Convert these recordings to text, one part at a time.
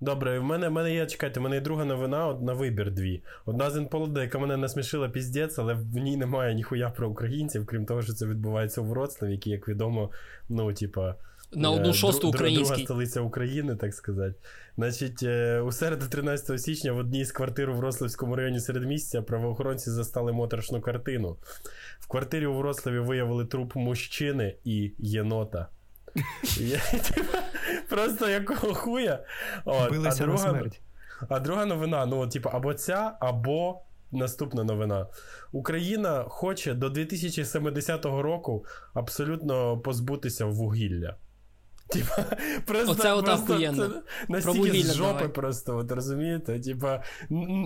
Добре, в мене в мене є, чекайте, в мене є друга новина, на вибір дві. Одна з інполода, яка мене насмішила піздець, але в ній немає ніхуя про українців, крім того, що це відбувається у Вроцлаві, який, як відомо, ну, типа. На одну е, шосту дру- український. Друга столиця України, так сказати. Значить, е, у середу 13 січня в одній з квартир у Вроцлавському районі середмістя правоохоронці застали моторошну картину. В квартирі у Вроцлаві виявили труп мужчини і єнота. Просто якого хуя. От, Билися а, на смерть. а друга новина: ну, от, типу, або ця, або наступна новина. Україна хоче до 2070 року абсолютно позбутися вугілля. Типа, просто, Оце от просто це настільки з жопи давай. просто, от розумієте? Типа,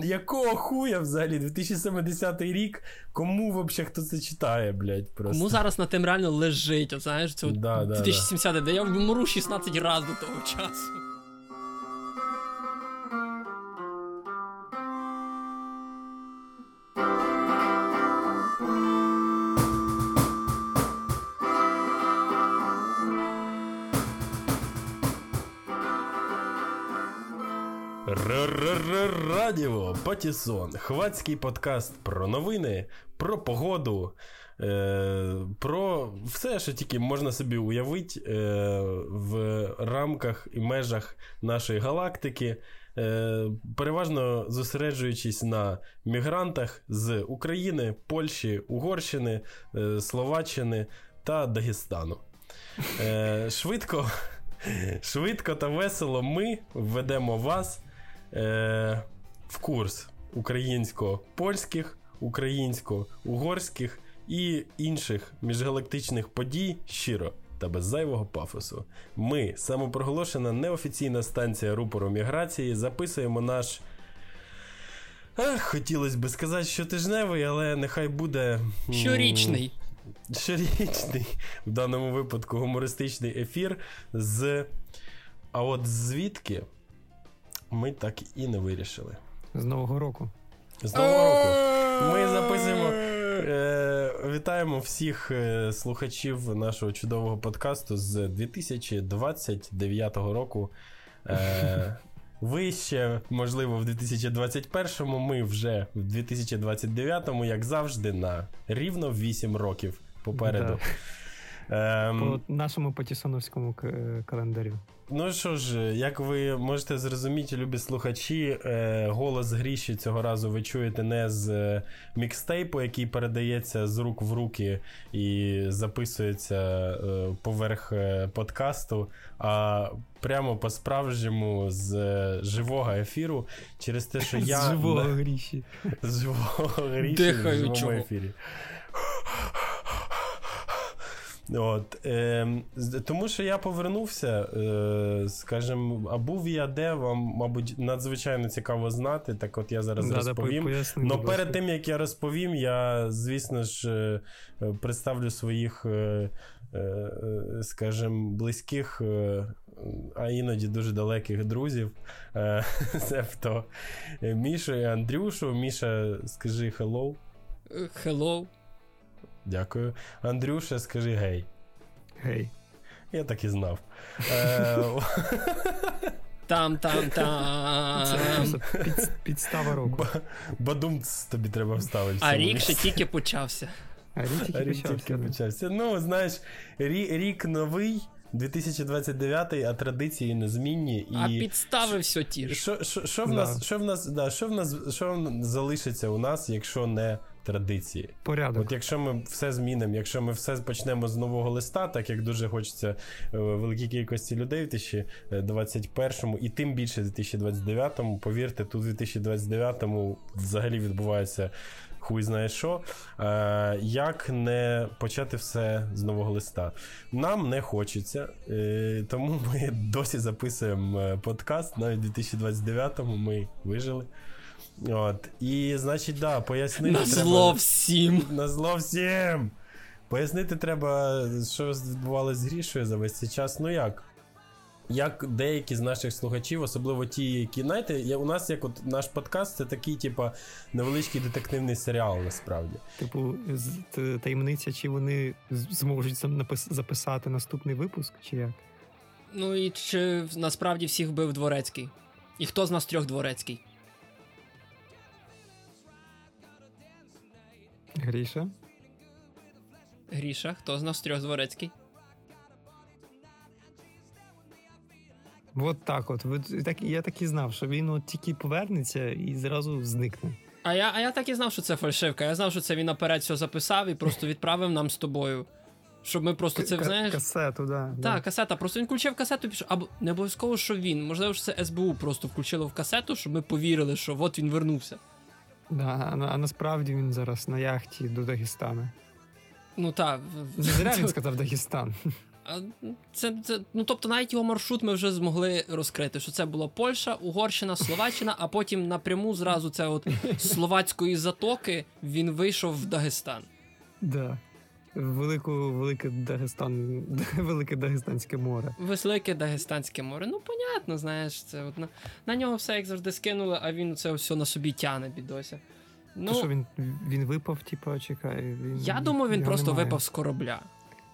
якого хуя взагалі 2070 рік? Кому взагалі хто це читає, блядь, просто. Кому зараз на тим реально лежить, от знаєш, це Да, да, 2070, де я вмру 16 разів до того часу. Радіо Патісон. Хвацький подкаст про новини, про погоду, е, про все, що тільки можна собі уявити е, в рамках і межах нашої галактики, е, переважно зосереджуючись на мігрантах з України, Польщі, Угорщини, е, Словаччини та Дагестану. Е, швидко. Швидко та весело ми введемо вас е, в курс українсько-польських, українсько-угорських і інших міжгалактичних подій щиро та без зайвого пафосу. Ми, самопроголошена неофіційна станція рупору міграції, записуємо наш. Ах, хотілося би сказати, що тижневий, але нехай буде. Щорічний. щорічний, в даному випадку гумористичний ефір з. А от звідки ми так і не вирішили. З Нового року. З Нового року ми записуємо. Е, вітаємо всіх е, слухачів нашого чудового подкасту з 2029 року. Е, ви ще, можливо, в 2021-му, ми вже в 2029-му, як завжди, на рівно 8 років попереду. Ем, По нашому патісоновському к- календарю. Ну що ж, як ви можете зрозуміти, любі слухачі, е, голос Гріші цього разу ви чуєте не з е, мікстейпу, який передається з рук в руки і записується е, поверх е, подкасту, а прямо по-справжньому з е, живого ефіру, через те, що я З живого гріші. з живого Гріші в живому ефірі. От, е, тому що я повернувся, е, скажімо, а був я де, вам, мабуть, надзвичайно цікаво знати. Так от я зараз Да-да, розповім. поясни, Но перед тим як я розповім, я, звісно ж, е, представлю своїх, е, е, е, скажімо, близьких, е, а іноді дуже далеких друзів. Е, Себто е, Мішу і Андрюшу. Міша, скажи hello. Hello. Дякую. Андрюша, скажи гей. Гей. Я так і знав. Е, Там, там, Це там. під, підстава року. ба- Бадумц тобі треба вставити. А рік ще тільки почався. А рік тільки А рік почався. тільки почався. Ну, знаєш, рі- рік новий, 2029, а традиції незмінні. І... А підстави все ті ж. Що, в нас, що в нас, да, що в нас, що в нас залишиться у нас, якщо не традиції? Порядок. От якщо ми все змінимо, якщо ми все почнемо з нового листа, так як дуже хочеться е, великій кількості людей в 2021 і тим більше в 2029, повірте, тут в 2029 взагалі відбувається хуй знає що. Е, як не почати все з нового листа? Нам не хочеться, е, тому ми досі записуємо е, подкаст. Навіть в 2029 ми вижили. От. І, значить, да, пояснити. На треба- зло всім. на зло всім! Пояснити треба, що відбувалося з Грішою за весь цей час. Ну як? Як деякі з наших слухачів, особливо ті, які, знаєте, у нас як от наш подкаст, це такий, типа, невеличкий детективний серіал, насправді. Типу, таємниця, чи вони зможуть записати наступний випуск, чи як? Ну і чи насправді всіх вбив дворецький? І хто з нас трьох дворецький? Гріша. Гріша, хто з нас трьох дворецький? От так от. Так, я так і знав, що він от тільки повернеться і зразу зникне. А я, а я так і знав, що це фальшивка. Я знав, що це він наперед все записав і просто відправив нам з тобою. Щоб ми просто це знаєш. Касету, да. Так, касета. Просто він включив касету і пішов. Або не обов'язково, що він. Можливо, що це СБУ просто включило в касету, щоб ми повірили, що от він вернувся. Да, а, а насправді він зараз на яхті до Дагестана. Ну так. Зря він сказав Дагестан. Це, це, ну тобто навіть його маршрут ми вже змогли розкрити, що це була Польща, Угорщина, Словаччина, а потім напряму зразу це от словацької затоки він вийшов в Дагестан. Да. Велику, велике Дагестан, велике Дагестанське море. Велике Дагестанське море. Ну, понятно, знаєш, це от на, на нього все як завжди скинули, а він це все на собі тяне, бідося. Ну, що Ну, він, він випав, типу, чекай. Він, я думаю, він просто немає. випав з корабля.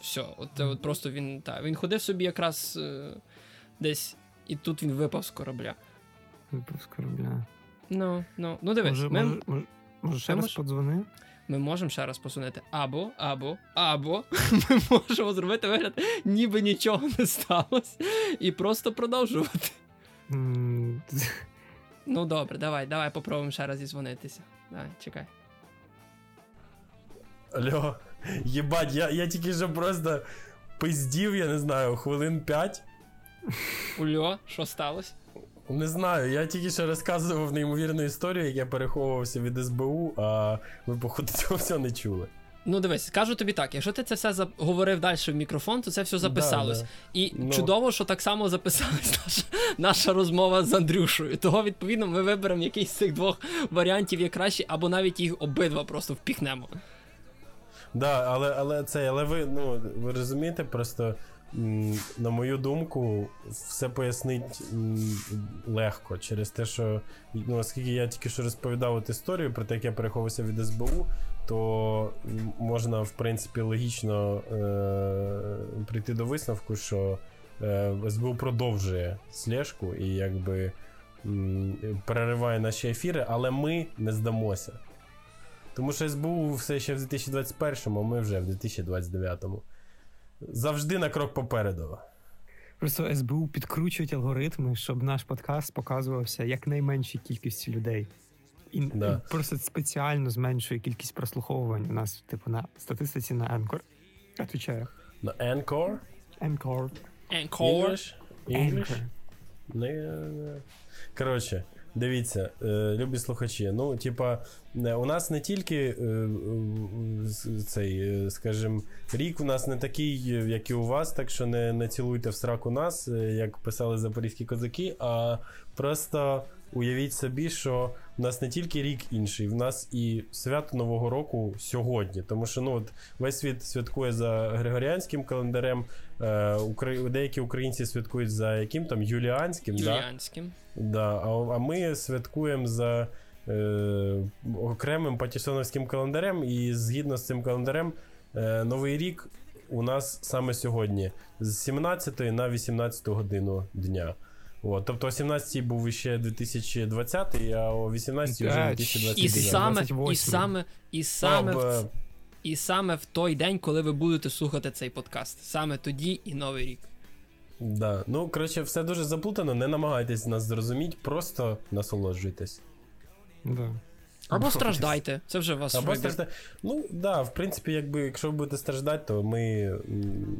Все, от, от просто він. Та, він ходив собі якраз е, десь, і тут він випав з корабля. Випав з корабля. Ну, ну, ну дивись, Може, ми, може, може, може ще раз подзвони? Ми можемо ще раз посунути або, або, або ми можемо зробити вигляд, ніби нічого не сталося, і просто продовжувати. Ну добре, давай, давай попробуємо ще раз зізвонитися. Давай, чекай. Алло, єбать, я, я тільки що просто пиздів, я не знаю, хвилин 5. Ульо, що сталося? Не знаю, я тільки що розказував неймовірну історію, як я переховувався від СБУ, а ви, походу, цього все не чули. Ну дивись, скажу тобі так, якщо ти це все зап- говорив далі в мікрофон, то це все записалось. Да, да. І Ну. чудово, що так само записалась наша, наша розмова з Андрюшою. Того, відповідно, ми виберемо якийсь з цих двох варіантів як краще, або навіть їх обидва просто впіхнемо. Да, але, але це, але ви, ну, ви розумієте, просто, на мою думку, все пояснить легко через те, що ну, оскільки я тільки що розповідав от історію про те, як я переховувався від СБУ, то можна, в принципі, логічно е- прийти до висновку, що е- СБУ продовжує слежку і якби м, перериває наші ефіри, але ми не здамося. Тому що СБУ все ще в 2021-му, а ми вже в 2029-му. Завжди на крок попереду. Просто СБУ підкручують алгоритми, щоб наш подкаст показувався якнайменшій кількості людей. І Да. і просто спеціально зменшує кількість прослуховувань у нас, типу, на статистиці на Anchor. Отвічаю. На Encore? Anchor. Encore. English? English? Anchor. Не, не. Коротше, дивіться, е, любі слухачі. Ну, типа, у нас не тільки е, е, цей, е, скажімо, рік у нас не такий, е, як і у вас, так що не, не цілуйте в сраку нас, е, як писали запорізькі козаки, а просто уявіть собі, що у нас не тільки рік інший, в нас і свято Нового року сьогодні. Тому що ну, от, весь світ святкує за Григоріанським календарем. Е. Деякі українці святкують за яким там юліанським, да? Юліанським. Да, а, а ми святкуємо за е, окремим патісоновським календарем, і згідно з цим календарем, е, Новий рік у нас саме сьогодні з 17 на 18 годину дня. От, тобто о 17 був ще 2020, а о 18 вже Да, І 2029. саме, і саме, і саме, а, в, е, і саме в той день, коли ви будете слухати цей подкаст. Саме тоді і Новий рік. да. Ну, коротше, все дуже заплутано, не намагайтесь нас зрозуміти, просто насолоджуйтесь. Да. Або Ну, страждайте, це вже ваш Або вибір. страждати. Ну, да, в принципі, якби, якщо ви будете страждати, то ми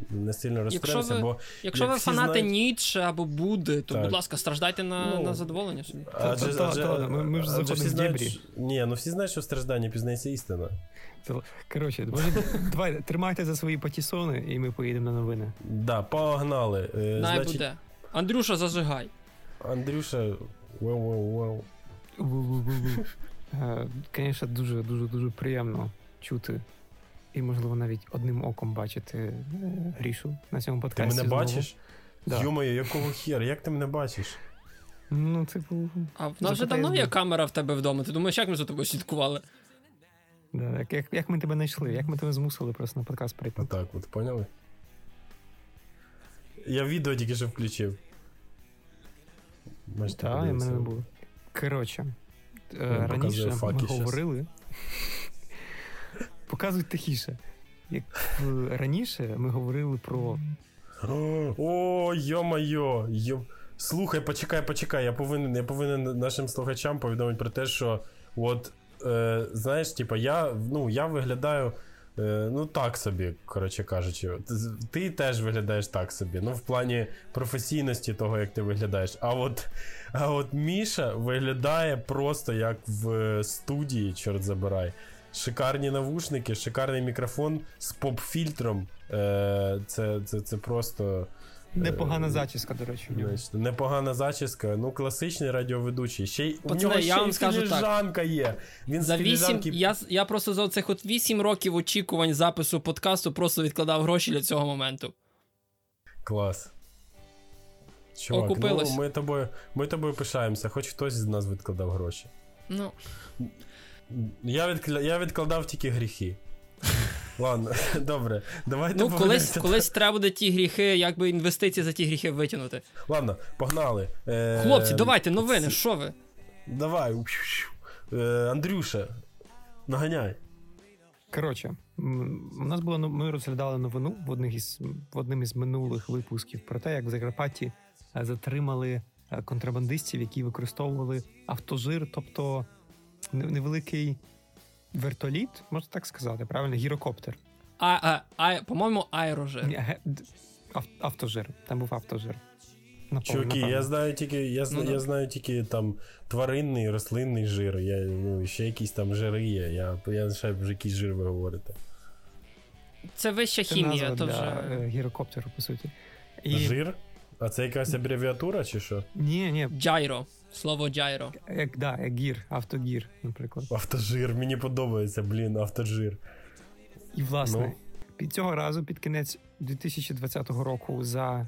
не сильно розстроїмося, ви- бо Якщо як ви фанати знають- Ніцше або Будди, то, Так. будь ласка, страждайте на, Ну, на задоволення собі. Адже, та- адже, ми- ми ж адже заходимо всі в знають, Ні, ну всі знають, що в стражданні пізнається істина. Коротше, може, давай тримайте за свої патісони, і ми поїдемо на новини. Да, погнали. Е, Най значить, буде. Андрюша, зажигай. Андрюша. Вау-вау-вау. Звісно, дуже дуже дуже приємно чути. І, можливо, навіть одним оком бачити е, Грішу на цьому подкасті. Ти мене знову. бачиш? Да. Йомаю, якого хера? Як ти мене бачиш? Ну, типу, А в нас вже давно є камера в тебе вдома. Ти думаєш, як ми за тобою слідкували? да, як, як, як ми тебе знайшли, як ми тебе змусили просто на подкаст прийти. Отак, от, поняли? Я відео тільки що включив. Так, і мене не було. Коротше, е, Він раніше ми говорили. Показують тихіше. Як е, раніше ми говорили про О, йо-майо. Йо... Слухай, почекай, почекай. Я повинен, я повинен нашим слухачам повідомити про те, що от, е, знаєш, типа, я, ну, я виглядаю. Е, Ну, так собі, коротше кажучи, Ти- теж виглядаєш так собі. Ну, в плані професійності того, як ти виглядаєш. А от, а от Міша виглядає просто як в е, студії, чорт забирай. Шикарні навушники, шикарний мікрофон з поп-фільтром. Е, це, це, це просто. Непогана зачіска, до речі. в нього. Значить, непогана зачіска, ну класичний радіоведучий. Ще й у Пацани, нього я ще вам й скажу так. філіжанка є. Він За вісім, філіжанки... я, я просто за цих от 8 років очікувань запису подкасту просто відкладав гроші для цього моменту. Клас. Чувак, Окупилось. ну, ми тобою, ми тобою пишаємося, хоч хтось з нас відкладав гроші. Ну, Я, відкля... я відкладав тільки гріхи. Ладно, добре, давайте ну колись, колись треба буде ті гріхи, якби інвестиції за ті гріхи витягнути. Ладно, погнали. Е... Хлопці, давайте новини, що ви? Давай. Е, Андрюша, наганяй. Коротше, у нас було ну, ми розглядали новину в одних із в одним із минулих випусків про те, як в Закарпатті е, затримали е, контрабандистів, які використовували автожир, тобто невеликий вертоліт, можна так сказати, правильно, гірокоптер. А, а, а, по-моєму, аерожир. Ні, ав- автожир. Там був автожир. Напевно, Чуваки, напевно. я знаю тільки, я, Ну, я знаю тільки там тваринний, рослинний жир. Я, ну, ще якісь там жири є. Я, я ще вже якийсь жир ви говорите. Це вища Це хімія, назва то для вже. е, гірокоптеру, по суті. І... Жир? А це якась абревіатура чи що? Ні, ні, Джайро. Слово джайро. як, да, як гір, автогір, наприклад. Автожир, мені подобається, блін, автожир. І власне, Ну. під цього разу, під кінець 2020 року, за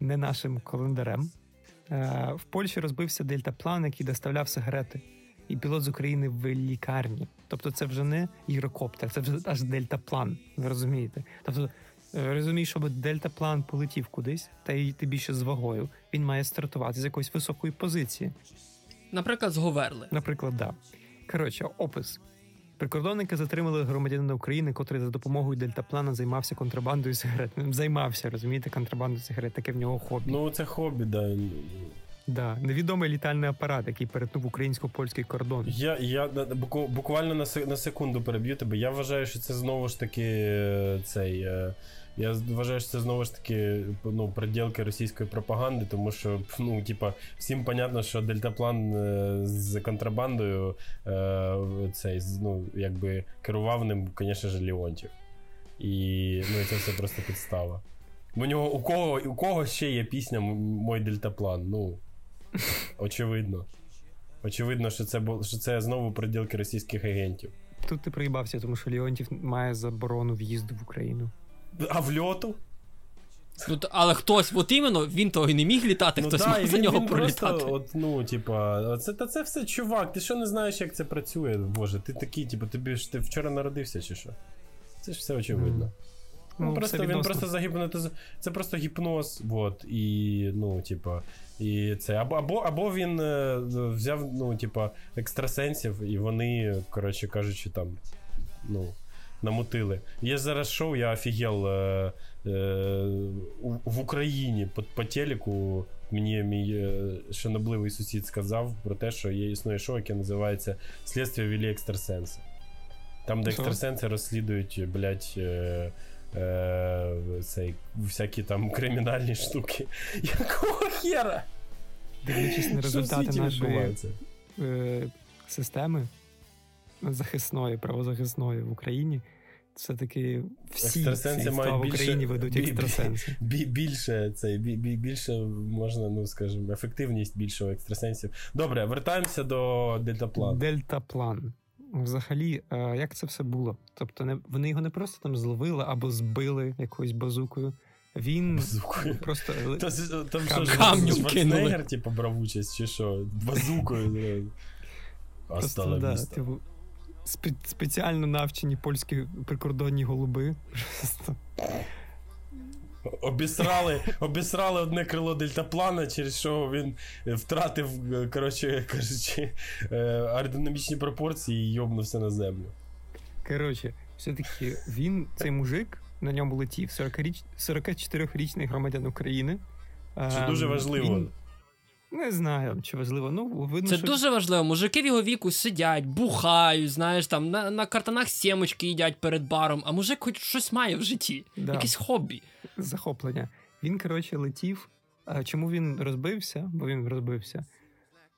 не нашим календарем, е, в Польщі розбився дельтаплан, який доставляв сигарети. І пілот з України в лікарні. Тобто, це вже не гірокоптер, це вже аж дельтаплан. Ви розумієте? Тобто, розумієш, щоб дельтаплан полетів кудись, та й ти більше з вагою, він має стартувати з якоїсь високої позиції. Наприклад, з Говерли. Наприклад, да. Коротше, опис. Прикордонники затримали громадянина України, котрий за допомогою дельтаплана займався контрабандою сигарет. Займався, розумієте, контрабандою сигарет, таке в нього хобі. Ну, це хобі, да. Да. Невідомий літальний апарат, який перетнув українсько-польський кордон. Я, я буквально на, секунду переб'ю тебе. Я вважаю, що це знову ж таки е, цей. е, Я вважаю, що це знову ж таки ну, приділки російської пропаганди, тому що ну, типа, всім понятно, що дельтаплан е, з контрабандою цей, ну, якби керував ним, звісно ж, Леонтів. І ну, це все просто підстава. У нього у кого, у кого ще є пісня Мой дельтаплан? Ну, очевидно. Очевидно, що це бу- що це знову приділки російських агентів. Тут ти приїбався, тому що Леонтів має заборону в'їзду в Україну. А в льоту? Ну, але хтось, от іменно, він того і не міг літати, хтось да, мав за нього він пролітати. просто, от, ну, типа, це, та це все чувак, ти що не знаєш, як це працює? Боже, ти такий, типу, тобі ж ти вчора народився чи що? Це ж все очевидно. Ну, Ну, просто, все він просто загіпнотиз... Це просто гіпноз, от, і, ну, типа, і це. Або, або, або він е, взяв, ну, типа, екстрасенсів, і вони, коротше кажучи, там, ну, намутили. Є зараз шоу, я офігел е, е, в Україні по, по телеку. Мені мій е, шанобливий сусід сказав про те, що є існує шоу, яке називається Слідство вілі екстрасенси. Там, де екстрасенси розслідують, блядь, е, цей, всякі там кримінальні штуки. Якого хера? Дивлячись на результати нашої е, системи захисної, правозахисної в Україні, все-таки всі Екстрасенси мають в більше- Україні ведуть бі- бі- екстрасенси. Бі- більше бі- бі- більше можна, ну скажімо, ефективність більшого екстрасенсів. Добре, вертаємося до дельтаплану. Дельтаплан. Взагалі, е, як це все було? Тобто, не, вони його не просто там зловили або збили якоюсь базукою. Він Базукою. просто Та з- Там що Камнем ж кинули. Типу, брав участь, чи що? Базукою. Просто, да, типу, спеціально навчені польські прикордонні голуби. Просто обісрали, обісрали одне крило дельтаплана, через що він втратив, коротше кажучи, е, аеродинамічні пропорції і йобнувся на землю. Коротше, все-таки він, цей мужик, на ньому летів 44-річний громадян України. Це ем, дуже важливо. Він... Не знаю, чи важливо. Ну, видно, Це що... дуже важливо. Мужики в його віку сидять, бухають, знаєш, там на на картанах сімочки їдять перед баром, а мужик хоч щось має в житті, да. якесь хобі. Захоплення. Він, коротше, летів. Чому він розбився? Бо він розбився.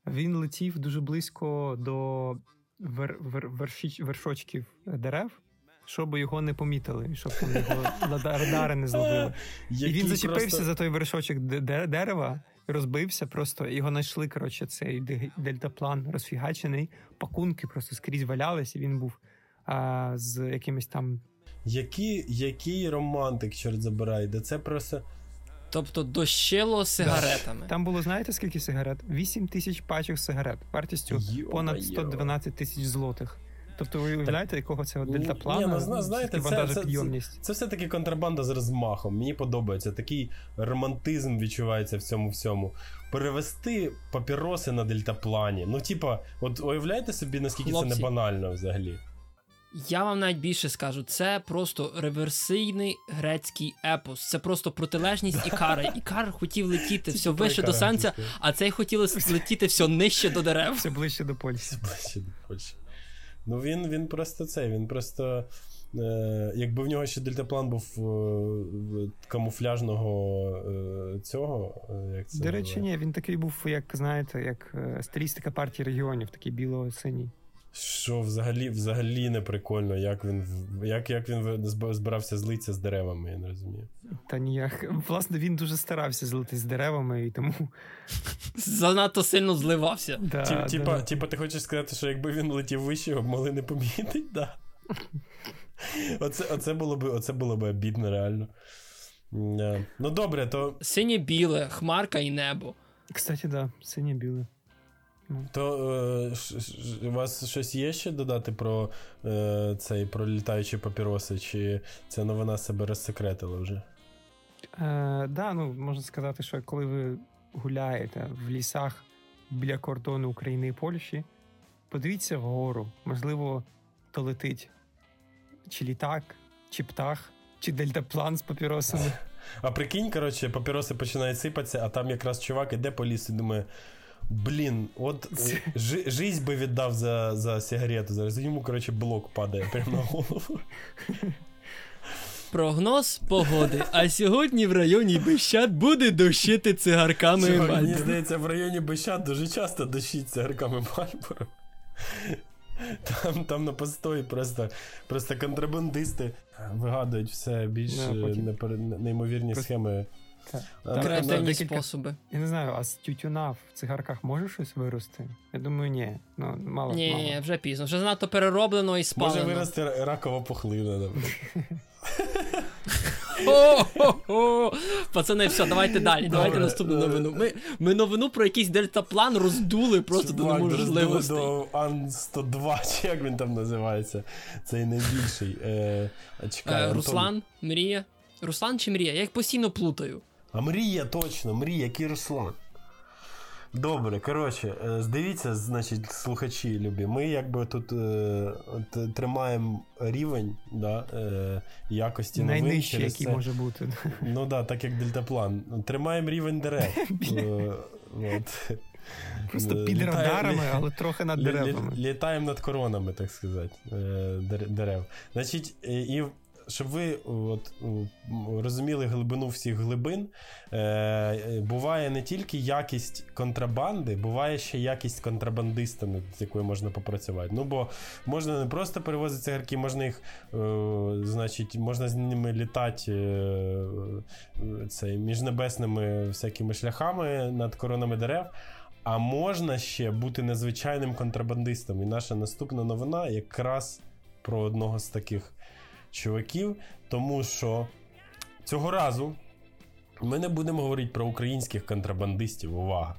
Він летів дуже близько до вер, вер, вершіч, вершочків дерев, щоб його не помітили, щоб там його радари не зловили. І він зачепився просто... за той вершочок дерева, розбився, просто його знайшли. Коротше, цей дельтаплан розфігачений, пакунки просто скрізь валялись, і він був а, з якимись там. Який який романтик, чорт забирай, де це просто. Тобто дощило сигаретами. Там було, знаєте, скільки сигарет? 8 тисяч пачок сигарет вартістю понад 112 тисяч злотих. Тобто, ви уявляєте, якого це дельтаплана? Ні, ну, знаєте, це, це, це, це все-таки контрабанда з розмахом. Мені подобається. Такий романтизм відчувається в цьому всьому. Перевести папіроси на дельтаплані. Ну, типа, от уявляєте собі, наскільки Хлопці. це не банально взагалі. Я вам навіть більше скажу, це просто реверсійний грецький епос. Це просто протилежність Ікара. Ікар хотів летіти все вище до сонця, а цей хотів летіти все нижче до дерев. Все ближче до Польщі. Ближче до Польщі. Ну він він просто це, він просто. Е, Якби в нього ще дельтаплан був е, камуфляжного е, цього. Як це До речі, ні, він такий був, як знаєте, як стилістика партії регіонів, такий біло-синій. Що взагалі взагалі не прикольно, як він як, як він збирався злитися з деревами, я не розумію. Та ніяк. Власне, він дуже старався злитися з деревами і тому. Занадто сильно зливався. Да, Тіп, да. Типа, типа, ти хочеш сказати, що якби він летів вище, його б могли не помітити, да. Оце оце, було б оце було б обідно, реально. Ну, добре, то. Синє біле, хмарка і небо. Кстати, да, синє біле. То е, у вас щось є ще додати про е, цей про літаючі папіроси, чи ця новина себе розсекретила вже? Е, Да, ну можна сказати, що коли ви гуляєте в лісах біля кордону України і Польщі, подивіться вгору, можливо, то летить чи літак, чи птах, чи дельтаплан з папіросами. А прикинь, коротше, папіроси починають сипатися, а там якраз чувак іде по лісу і думає. Блін, от ж, жизнь би віддав за за сигарету. Зараз йому, коротше, блок падає прямо на голову. Прогноз погоди. А сьогодні в районі Бещат буде дощити цигарками Мальборо. Мені здається, в районі Бещат дуже часто дощить цигарками Мальборо. Там там на постої просто просто контрабандисти вигадують все більш yeah, неймовірні схеми Креативні способи. Я не знаю, а з тютюна в цигарках може щось вирости? Я думаю, ні. Ну, мало, Ні, мало. ні, вже пізно. Вже занадто перероблено і спалено. Може вирости ракова пухлина. Пацани, все, давайте далі. Давайте наступну новину. Ми ми новину про якийсь дельтаплан роздули просто до неможливості. До Ан-102, чи як він там називається. Цей найбільший. Е, чекай, Руслан, Мрія. Руслан чи Мрія? Я їх постійно плутаю. А мрія точно, мрія Кірслан. Добре, коротше, е, дивіться, значить, слухачі любі. Ми якби тут е, тримаємо рівень да, е, якості новин. Найнижчий, який це. може бути. Ну так, да, так як дельтаплан. Тримаємо рівень дерев. Е, Просто під радарами, але трохи над деревами. Літаємо над коронами, так сказати, дерев. Значить, і щоб ви от, розуміли глибину всіх глибин, е, буває не тільки якість контрабанди, буває ще якість контрабандиста, з якою можна попрацювати. Ну, бо можна не просто перевозити цигарки, можна їх, е, значить, можна з ними літати е, цей, між небесними всякими шляхами над коронами дерев. А можна ще бути незвичайним контрабандистом. І наша наступна новина якраз про одного з таких чуваків, тому що цього разу ми не будемо говорити про українських контрабандистів. Увага!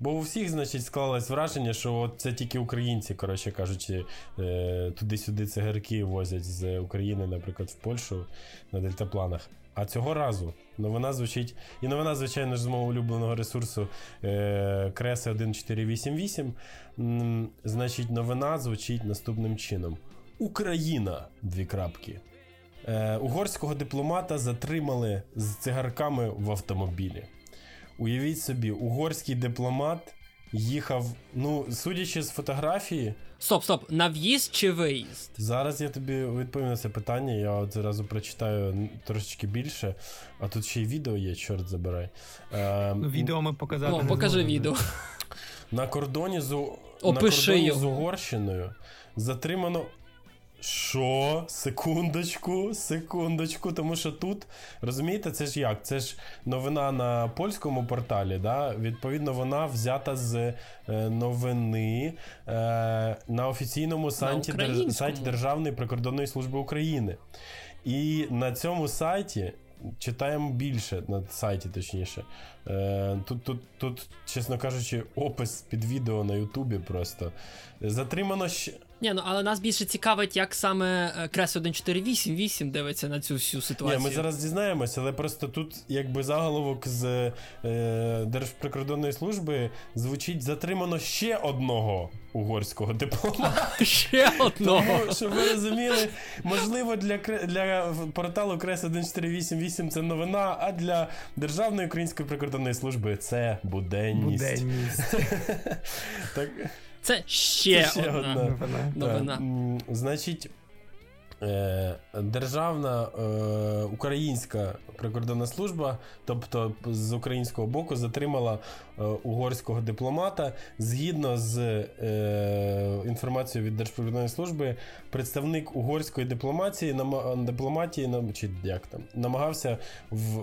Бо у всіх, значить, склалось враження, що це тільки українці, коротше кажучи, е, туди-сюди цигарки возять з України, наприклад, в Польщу на дельтапланах. А цього разу новина звучить. І новина, звичайно ж, з мого улюбленого ресурсу е, Креси 1488. Значить, новина звучить наступним чином: Україна. Дві крапки. Е, угорського дипломата затримали з цигарками в автомобілі. Уявіть собі, угорський дипломат їхав. Ну, судячи з фотографії, Стоп, стоп, на в'їзд чи виїзд? зараз я тобі відповім на це питання. Я от зразу прочитаю трошечки більше, а тут ще й відео є, чорт забирай. Е, Ну, відео ми показати. О, не покажи зможемо. відео. На кордоні з, Опиши на кордоні його. з Угорщиною затримано. Що? Секундочку, секундочку, тому що тут, розумієте, це ж як? Це ж новина на польському порталі, да? відповідно, вона взята з е, новини е, на офіційному сайті, Держ- українському. сайті Державної прикордонної служби України. І на цьому сайті читаємо більше, на сайті точніше. Е, тут, тут, тут, чесно кажучи, опис під відео на Ютубі просто. Затримано ще. Ні, ну але нас більше цікавить, як саме е, Крес 1488 дивиться на цю всю ситуацію. Ні, ми зараз дізнаємося, але просто тут якби заголовок з е, Держприкордонної служби звучить затримано ще одного угорського дипломата. ще одного. Тому, щоб ви розуміли, можливо, для, для порталу Крес 1488 це новина, а для Державної української прикордонної служби це буденність. Буденність. так, Це ще, Це ще одна. одна. Новина. Новина. Значить, Державна е, українська прикордонна служба, тобто з українського боку, затримала е, угорського дипломата. Згідно з е, інформацією від Держприкордонної служби, представник угорської дипломатії дипломатії чи як там намагався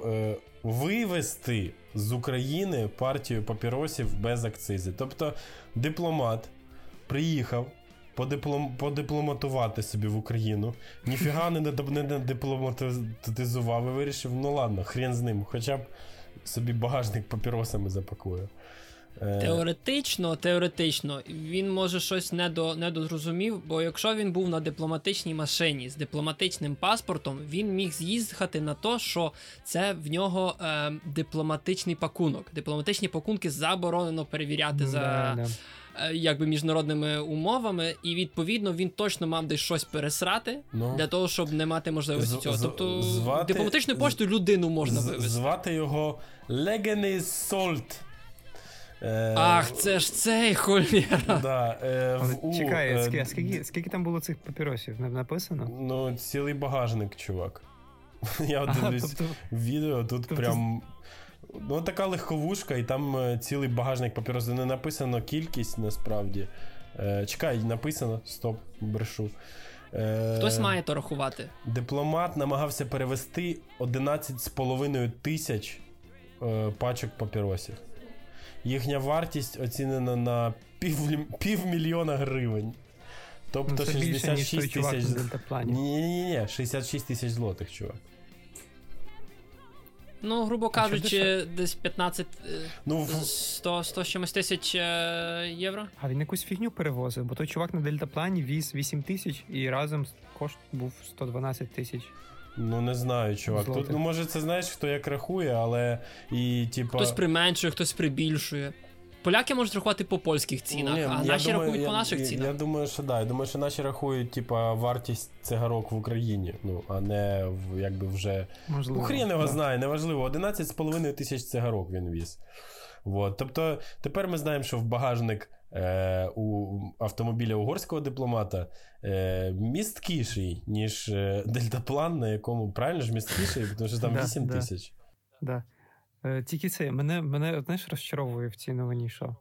е, Вивести з України партію папіросів без акцизи. Тобто дипломат приїхав подиплом, подипломатувати собі в Україну. Ніфіга не, не, не дипломатизував і вирішив, ну ладно, хрен з ним, хоча б собі багажник папіросами запакую. Е, Теоретично, теоретично, він може щось недо, недозрозумів, бо якщо він був на дипломатичній машині з дипломатичним паспортом, він міг з'їхати на то, що це в нього е, дипломатичний пакунок. Дипломатичні пакунки заборонено перевіряти за Да, да. е, якби міжнародними умовами, і відповідно він точно мав десь щось пересрати ну, для того, щоб не мати можливості З- цього. з- Тобто звати- дипломатичною поштою людину можна з- вивезти. звати його Легенис Сольт. Е, Ах, це ж цей холєра. Да, е, в, чекай, е, скільки, скільки там було цих папіросів? Написано? Ну, цілий багажник, чувак. Я от дивлюсь тобто, відео, тут Тобто- прям. Ну, така легковушка, і там е, цілий багажник папірос. Не написано кількість насправді. Е, чекай, написано, стоп, брешу. Е, Хтось має то рахувати. Дипломат намагався перевести 11,5 тисяч е, пачок папіросів. Їхня вартість оцінена на пів, півмільйона гривень. Тобто ну, це більше, ніж 66 тисяч. Ні, ні, ні, 66 тисяч злотих, чувак. Ну, грубо кажучи, десь 15 е, Ну, 100, 100 чимось тисяч е, євро. А він якусь фігню перевозив, бо той чувак на дельтаплані віз 8 тисяч і разом кошт був 112 тисяч. Ну не знаю, чувак. Злотих. Тут, ну, може, це знаєш, хто як рахує, але і типа. Хтось применшує, хтось прибільшує. Поляки можуть рахувати по польських цінах, Ні, а наші думаю, рахують я, по наших я, цінах. Я думаю, що да. Я думаю, що наші рахують, типа, вартість цигарок в Україні, ну, а не в якби вже. Можливо. Ну, хрін його да. знає, неважливо. 11,5 тисяч цигарок він віз. Вот. Тобто, тепер ми знаємо, що в багажник е, у автомобіля угорського дипломата е, місткіший, ніж е, дельтаплан, на якому правильно ж місткіший, тому що там Да, 8 да. тисяч. Да. Е, тільки це, мене, мене знаєш, розчаровує в цій новині, що?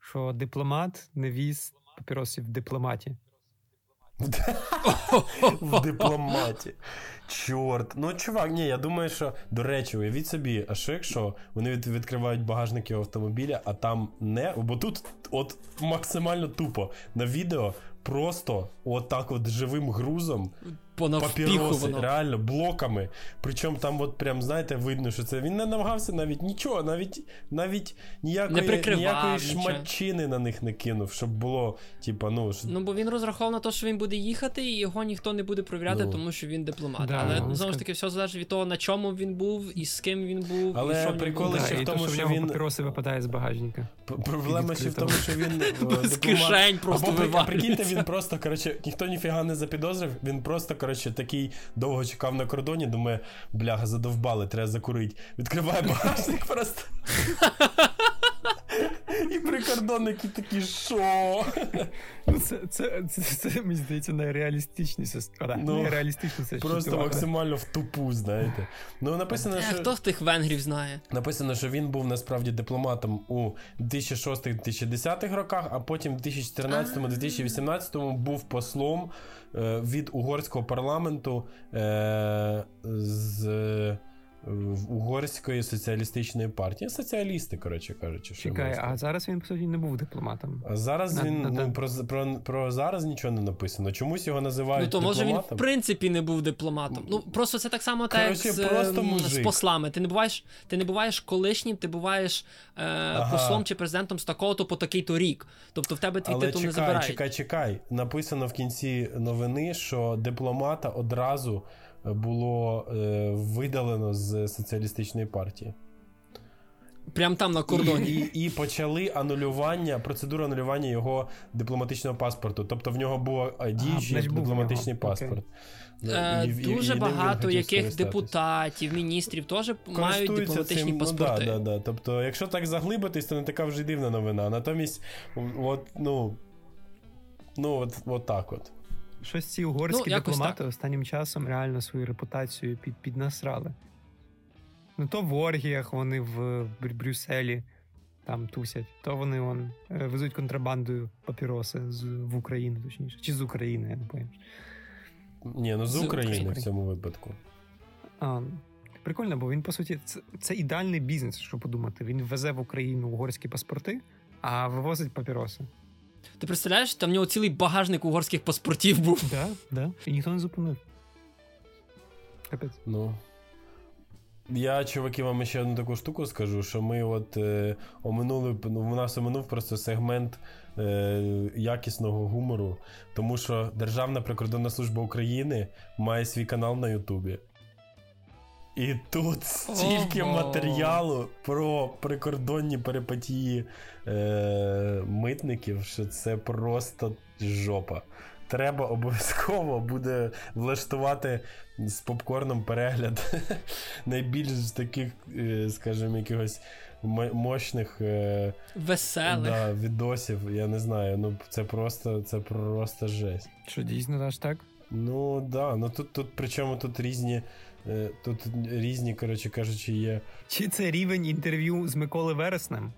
Що дипломат не віз папіросів в дипломаті. в дипломаті. Чорт. Ну, чувак, ні, я думаю, що до речі, уявіть собі, а що якщо вони від, відкривають багажники автомобіля, а там не. Бо тут от максимально тупо на відео просто отак от живим грузом понавпіху папіроси, реально, блоками. Причому там, от прям, знаєте, видно, що це він не намагався навіть нічого, навіть навіть ніякої, Не прикривав ніякої шматчини на них не кинув, щоб було, типа, ну. що- Ну, бо він розраховував на те, що він буде їхати, і його ніхто не буде провіряти, Ну. тому що він дипломат. Да, Але ну, знову ж таки, все залежить від того, на чому він був, і з ким він був, Але і приколи ще Да, в тому, то, що що він- папіроси випадає з багажника. Проблема ще в тому, що він е, Без кишень просто Або, вивалюється. прикиньте, він просто, коротше, ніхто ніфіга не запідозрив, він просто, коротше, такий довго чекав на кордоні, думає, бляха, задовбали, треба закурити. Відкриває багажник просто. І прикордонники такі, що? Ну, це, це, це, це, мені здається, найреалістичніше. Ну, найреалістичніше. Просто чувак, максимально в тупу, знаєте. Ну, написано, Е, що. Хто з тих венгрів знає? Написано, що він був насправді дипломатом у 2006-2010 роках, а потім в 2014-2018 був послом е, від угорського парламенту е, з е, в Угорської соціалістичної партії. Соціалісти, коротше кажучи, що Чекай, а зараз він, по суті, не був дипломатом. А зараз На- він на- ну, про, про, про зараз нічого не написано. Чомусь його називають Ну то може він в принципі не був дипломатом. Ну просто це так само так, як Коротше, з, е, просто м, з послами. Ти не буваєш, ти не буваєш колишнім, ти буваєш е, послом чи президентом з такого-то по такий-то рік. Тобто в тебе твій Але титул не чекай, забирають. чекай, чекай. Написано в кінці новини, що дипломата одразу було е, видалено з соціалістичної партії. Прям там на кордоні. І, і почали анулювання, процедуру анулювання його дипломатичного паспорту. Тобто в нього був е, діючий дипломатичний нього. паспорт. Е, І- і- і дуже багато яких депутатів, міністрів теж мають дипломатичні цим, паспорти. Ну, да, да, да. Тобто, якщо так заглибитись, то не така вже й дивна новина. Натомість, от, ну, ну, от, от так от. Щось ці угорські Ну, дипломати останнім часом реально свою репутацію під, піднасрали. Ну, то в Оргіях вони в Брюсселі там тусять, то вони вон, е, везуть контрабандою папіроси з, в Україну, точніше. Чи з України, я не пам'ятаю. Ні, ну з, З України України. в цьому випадку. А, прикольно, бо він, по суті, це, це ідеальний бізнес, що подумати. Він везе в Україну угорські паспорти, а вивозить папіроси. Ти представляєш, там в нього цілий багажник угорських паспортів був. Да, да. І ніхто не зупинив. Капець. Ну. Я, чуваки, вам ще одну таку штуку скажу, що ми от е, оминули, ну, в нас оминув просто сегмент е, якісного гумору, тому що Державна прикордонна служба України має свій канал на Ютубі. І тут стільки Ого. матеріалу про прикордонні перипетії е, митників, що це просто жопа. Треба обов'язково буде влаштувати з попкорном перегляд найбільш таких, е, скажімо, якихось мощних е, Веселих. да, відосів. Я не знаю. Ну це просто, це просто жесть. Що дійсно аж так? Ну да, ну тут, тут причому тут різні. Е, Тут різні, коротше кажучи, є. Чи це рівень інтерв'ю з Миколи Вереснем?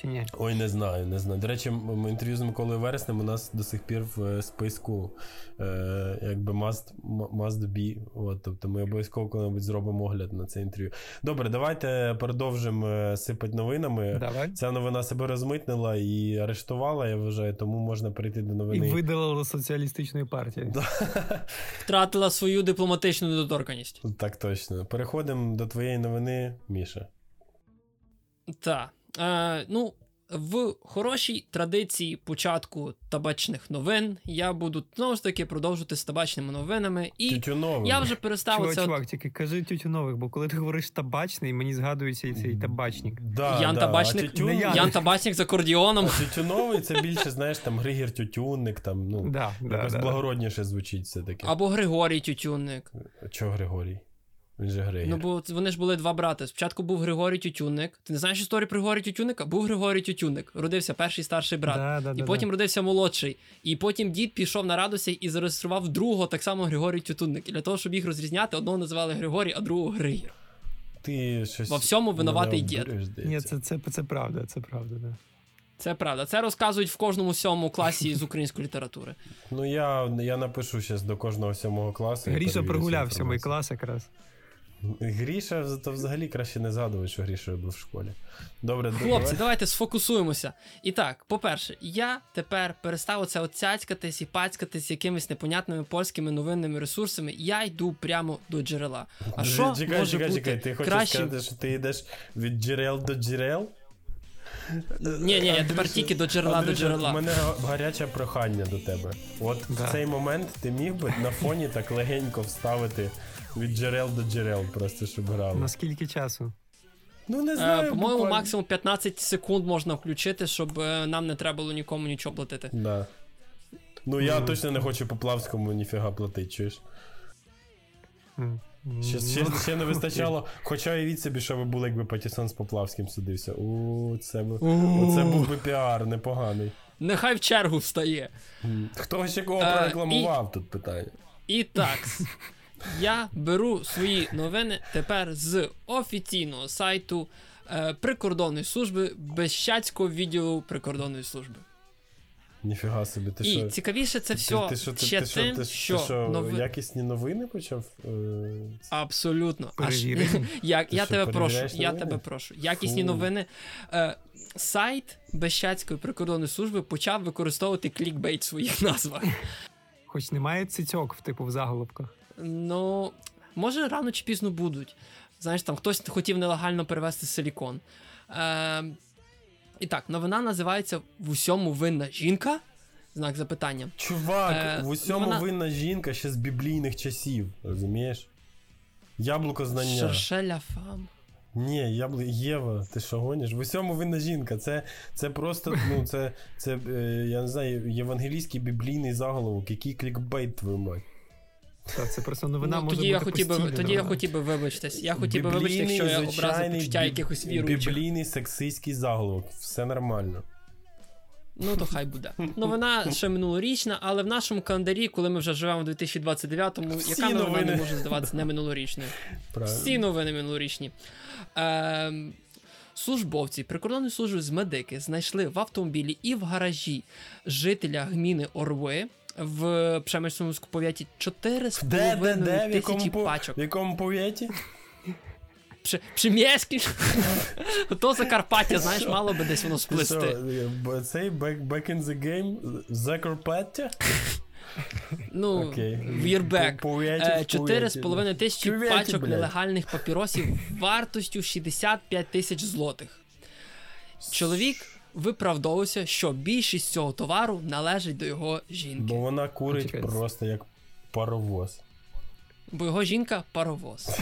Чи ні? Ой, не знаю, не знаю. До речі, інтерв'ю з Миколою Вереснем у нас до сих пір в е, списку е, якби must, must be. От, тобто ми обов'язково коли-небудь зробимо огляд на це інтерв'ю. Добре, давайте продовжимо е, сипати новинами. Давай. Ця новина себе розмитнила і арештувала, я вважаю, тому можна перейти до новини. І новини. видалили соціалістичної партії. Втратила свою дипломатичну недоторканність. Так точно. Переходимо до твоєї новини, Міша. Так. Е, ну, в хорошій традиції початку табачних новин я буду знову ж таки продовжувати з табачними новинами. І Тютюновим. я вже перестав Чувак, от- чувак, тільки кажи тютюнових, бо коли ти говориш табачний, мені згадується і цей табачник. Да, Ян да. Табачник, тютюн... Не Ян. Ян Табачник з акордіоном. А тютюновий це більше, знаєш, там Григір Тютюнник, там, ну, Да, да, якось да, да. благородніше звучить все-таки. Або Григорій Тютюнник. Чого Григорій? Він же Григір. Ну, бо вони ж були два брати. Спочатку був Григорій Тютюнник. Ти не знаєш історію про Григорія Тютюнника? Був Григорій Тютюнник. Родився перший старший брат. Да, да, і да, потім да. родився молодший. І потім дід пішов на радості і зареєстрував другого, так само Григорій Тютюнник. І для того, щоб їх розрізняти, одного називали Григорій, а другого Григір. Ти щось Во всьому винуватий дід. Ні, це, це, це правда, це правда, да. Це правда. Це розказують в кожному сьомому класі з української літератури. Ну, я, я напишу зараз до кожного сьомого класу. Гріша прогуляв сьомий клас якраз. Гріша, то взагалі краще не згадувати, що Гріша робив в школі. Добре, Хлопці, давай. давайте сфокусуємося. І так, по-перше, я тепер перестав оце от цяцькатись і пацькатись якимись непонятними польськими новинними ресурсами. Я йду прямо до джерела. А що чекай, може чекай, бути чекай, ти хочеш кращим? сказати, що ти йдеш від джерел до джерел? Ні, ні, я тепер тільки до джерела до джерела. У мене гаряче прохання до тебе. От Да. в цей момент ти міг би на фоні так легенько вставити від джерел до джерел, просто щоб грало. На скільки часу? Ну не Е, знаю. По-моєму, буквально. максимум 15 секунд можна включити, щоб е, нам не треба було нікому нічого платити. Да. Ну я Ну. точно не хочу по Плавському ніфіга платити, чуєш? М, Ще, ну, ще, ще не вистачало. Хоча уявіть собі, що ви були, якби Патісон з Поплавським судився. У, це би. Оце був би піар непоганий. Нехай в чергу встає. Хто ще кого Е, прорекламував тут питання? І так, я беру свої новини тепер з офіційного сайту е, прикордонної служби Бещадського відділу прикордонної служби. Ніфіга собі, ти І що? цікавіше це Ти- все ти що, ти- ще ти тим, ти- що, ти що нови- якісні новини почав? е, Абсолютно. Аж, Перевірені. я, Ти я що, тебе прошу, перевіряєш я тебе прошу. Якісні Фу. новини. Е, сайт Безщацької прикордонної служби почав використовувати клікбейт в своїх назвах. Хоч немає цицьок типу в заголовках. Ну, може, рано чи пізно будуть. Знаєш, там хтось хотів нелегально перевезти силікон. Е, і так, новина називається В усьому винна жінка. Знак запитання. Чувак, Е, в усьому вона- винна жінка ще з біблійних часів, розумієш? Яблуко знання. Шершеля фам. Ні, яблу... Єва, ти що гониш? В усьому винна жінка. Це, це просто, ну, це, це е, я не знаю, євангелійський біблійний заголовок, який клікбейт твою мать. Та це просто новина ну, може тоді, бути я хотів би, тоді я хотів би вибачитись. Я хотів би вибачити, якщо я образив почуття бі- якихось віруючих. Біблійний сексистський заголовок. Все нормально. Ну, то хай буде. Новина ще минулорічна, але в нашому календарі, коли ми вже живемо в 2029-му, Всі яка новина новини. не може здаватися не минулорічною? Правильно. Всі новини минулорічні. Ем, службовці прикордонної служби з медики знайшли в автомобілі і в гаражі жителя гміни Орви в Пшемишському пов'яті Де, де, 4,5 де, в якому, тисячі пачок. в якому повіті? Пше- Пшемєський. То Закарпаття, знаєш, мало би десь воно Ти що, сплести. е, цей back, in the game? Закарпаття? Ну, Окей. в Єрбек. По- повіті, Е, тисячі пачок нелегальних папіросів вартостю 65 тисяч злотих. Чоловік виправдовувався, що більшість цього товару належить до його жінки, Бо вона курить Почекай. просто як паровоз. бо його жінка паровоз.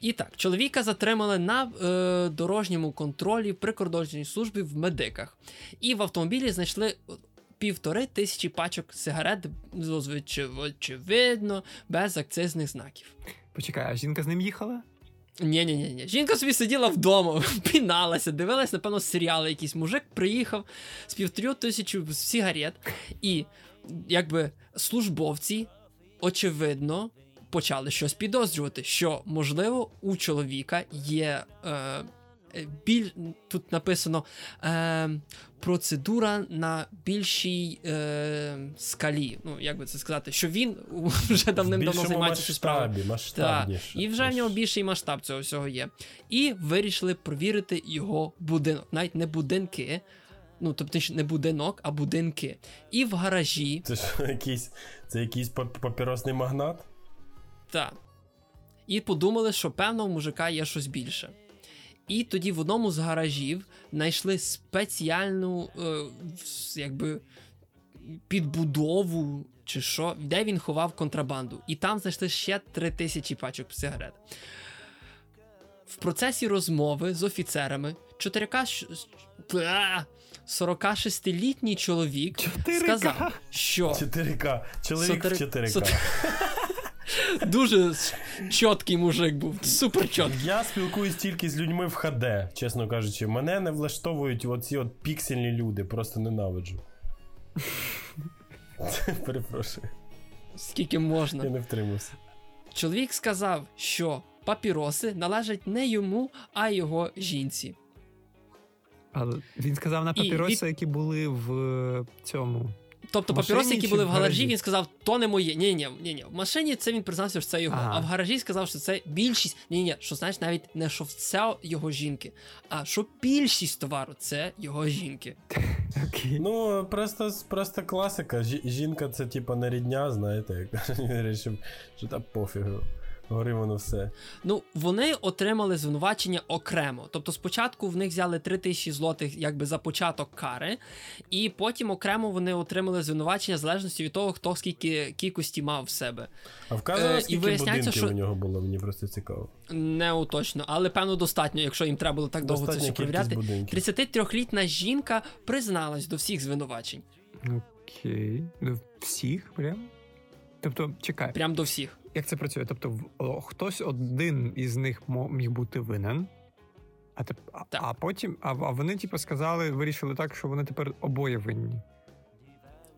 І так, чоловіка затримали на е, дорожньому контролі в прикордонній службі в медиках. І в автомобілі знайшли півтори тисячі пачок сигарет, зазвичай, очевидно, без акцизних знаків. Почекай, а жінка з ним їхала? Ні, ні, ні, ні. Жінка собі сиділа вдома, піналася, дивилась, напевно, серіали. Якийсь мужик приїхав з півтрьох тисячу сигарет, і якби службовці, очевидно, почали щось підозрювати, що можливо у чоловіка є. Е, біль тут написано е, процедура на більшій е, скалі. Ну, як би це сказати, що він вже давним-давно займається Так, масштабніше. і вже в нього більший масштаб цього всього є. І вирішили провірити його будинок. Навіть не будинки, ну тобто не будинок, а будинки. І в гаражі, Це що, якийсь, це якийсь пап- папіросний магнат? та. І подумали, що певно у мужика є щось більше. І тоді в одному з гаражів знайшли спеціальну, е, в- якби, підбудову чи що, де він ховав контрабанду. І там знайшли ще три тисячі пачок сигарет. В процесі розмови з офіцерами 46-літній чоловік 4К. сказав, що 4К. Чоловік в Сотери- 4К. Дуже чіткий мужик був, супер чіткий. Я спілкуюсь тільки з людьми в ХД, чесно кажучи. Мене не влаштовують оці от піксельні люди, просто ненавиджу. Перепрошую, Скільки можна. я не втримався. Чоловік сказав, що папіроси належать не йому, а його жінці. Але він сказав на папіроси, від- які були в цьому Тобто папіроси, які були в гаражі, гаражі? він сказав, то не моє. Ні, ні, ні, ні. В машині це він признався, що це його. Ага. А в гаражі сказав, що це більшість. Ні, ні, що знаєш, навіть не що це його жінки, а що більшість товару це його жінки. Окей. Ну, просто, просто класика. Жі- жінка це типа не рідня, знаєте, як він вирішив, що та пофігу. Гори воно все. Ну, вони отримали звинувачення окремо. Тобто, спочатку в них взяли 3 тисячі злотих якби за початок кари, і потім окремо вони отримали звинувачення в залежності від того, хто скільки кількості мав в себе. А вказано, Е, і скільки виясняється, будинків що- у нього було, мені просто цікаво. Не уточно, але певно достатньо, якщо їм треба було так довго це все перевіряти. будинків. 33-літна жінка призналась до всіх звинувачень. Окей. Ну, всіх прям? Тобто, чекай, Прям до всіх. Як це працює? Тобто, о, хтось один із них міг бути винен, а, теп, Так. а потім, а, а вони, типу, сказали, вирішили так, що вони тепер обоє винні.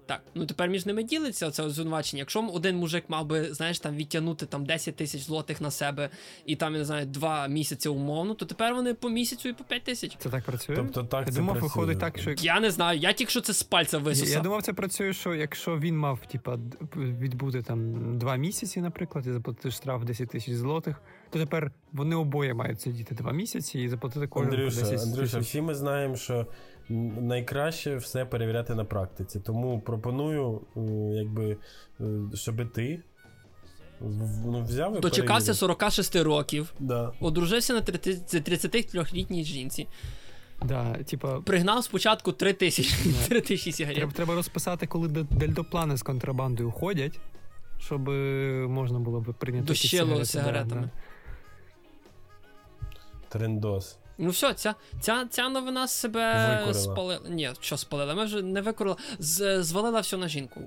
Так, ну тепер між ними ділиться це звинувачення. Якщо один мужик мав би, знаєш, там відтягнути там 10 тисяч злотих на себе і там, я не знаю, два місяці умовно, то тепер вони по місяцю і по 5 тисяч. Це так працює? Тобто так я це думав, працює. виходить так, що Я не знаю, я тільки що це з пальця Я, я думав, це працює, що якщо він мав типа відбути там два місяці, наприклад, і заплатити штраф 10 тисяч злотих, то тепер вони обоє мають сидіти два місяці і заплатити кожен по Андрюша, 10 Андрюша, всі ми знаємо, що найкраще все перевіряти на практиці. Тому пропоную, якби, е, щоб ти ну, взяв і Дочекався 46 років, Да. одружився на 33-літній жінці, Да, типа, пригнав спочатку 3 тисячі, Да. 3 тисячі сигарет. треба, треба розписати, коли де- дельтаплани з контрабандою ходять, щоб е, можна було б прийняти Дощило сигаретами. да, Трендос. Ну все, ця, ця, ця новина себе Викурила. спалила. Ні, що спалила? Ми вже не викурила, з, звалила все на жінку.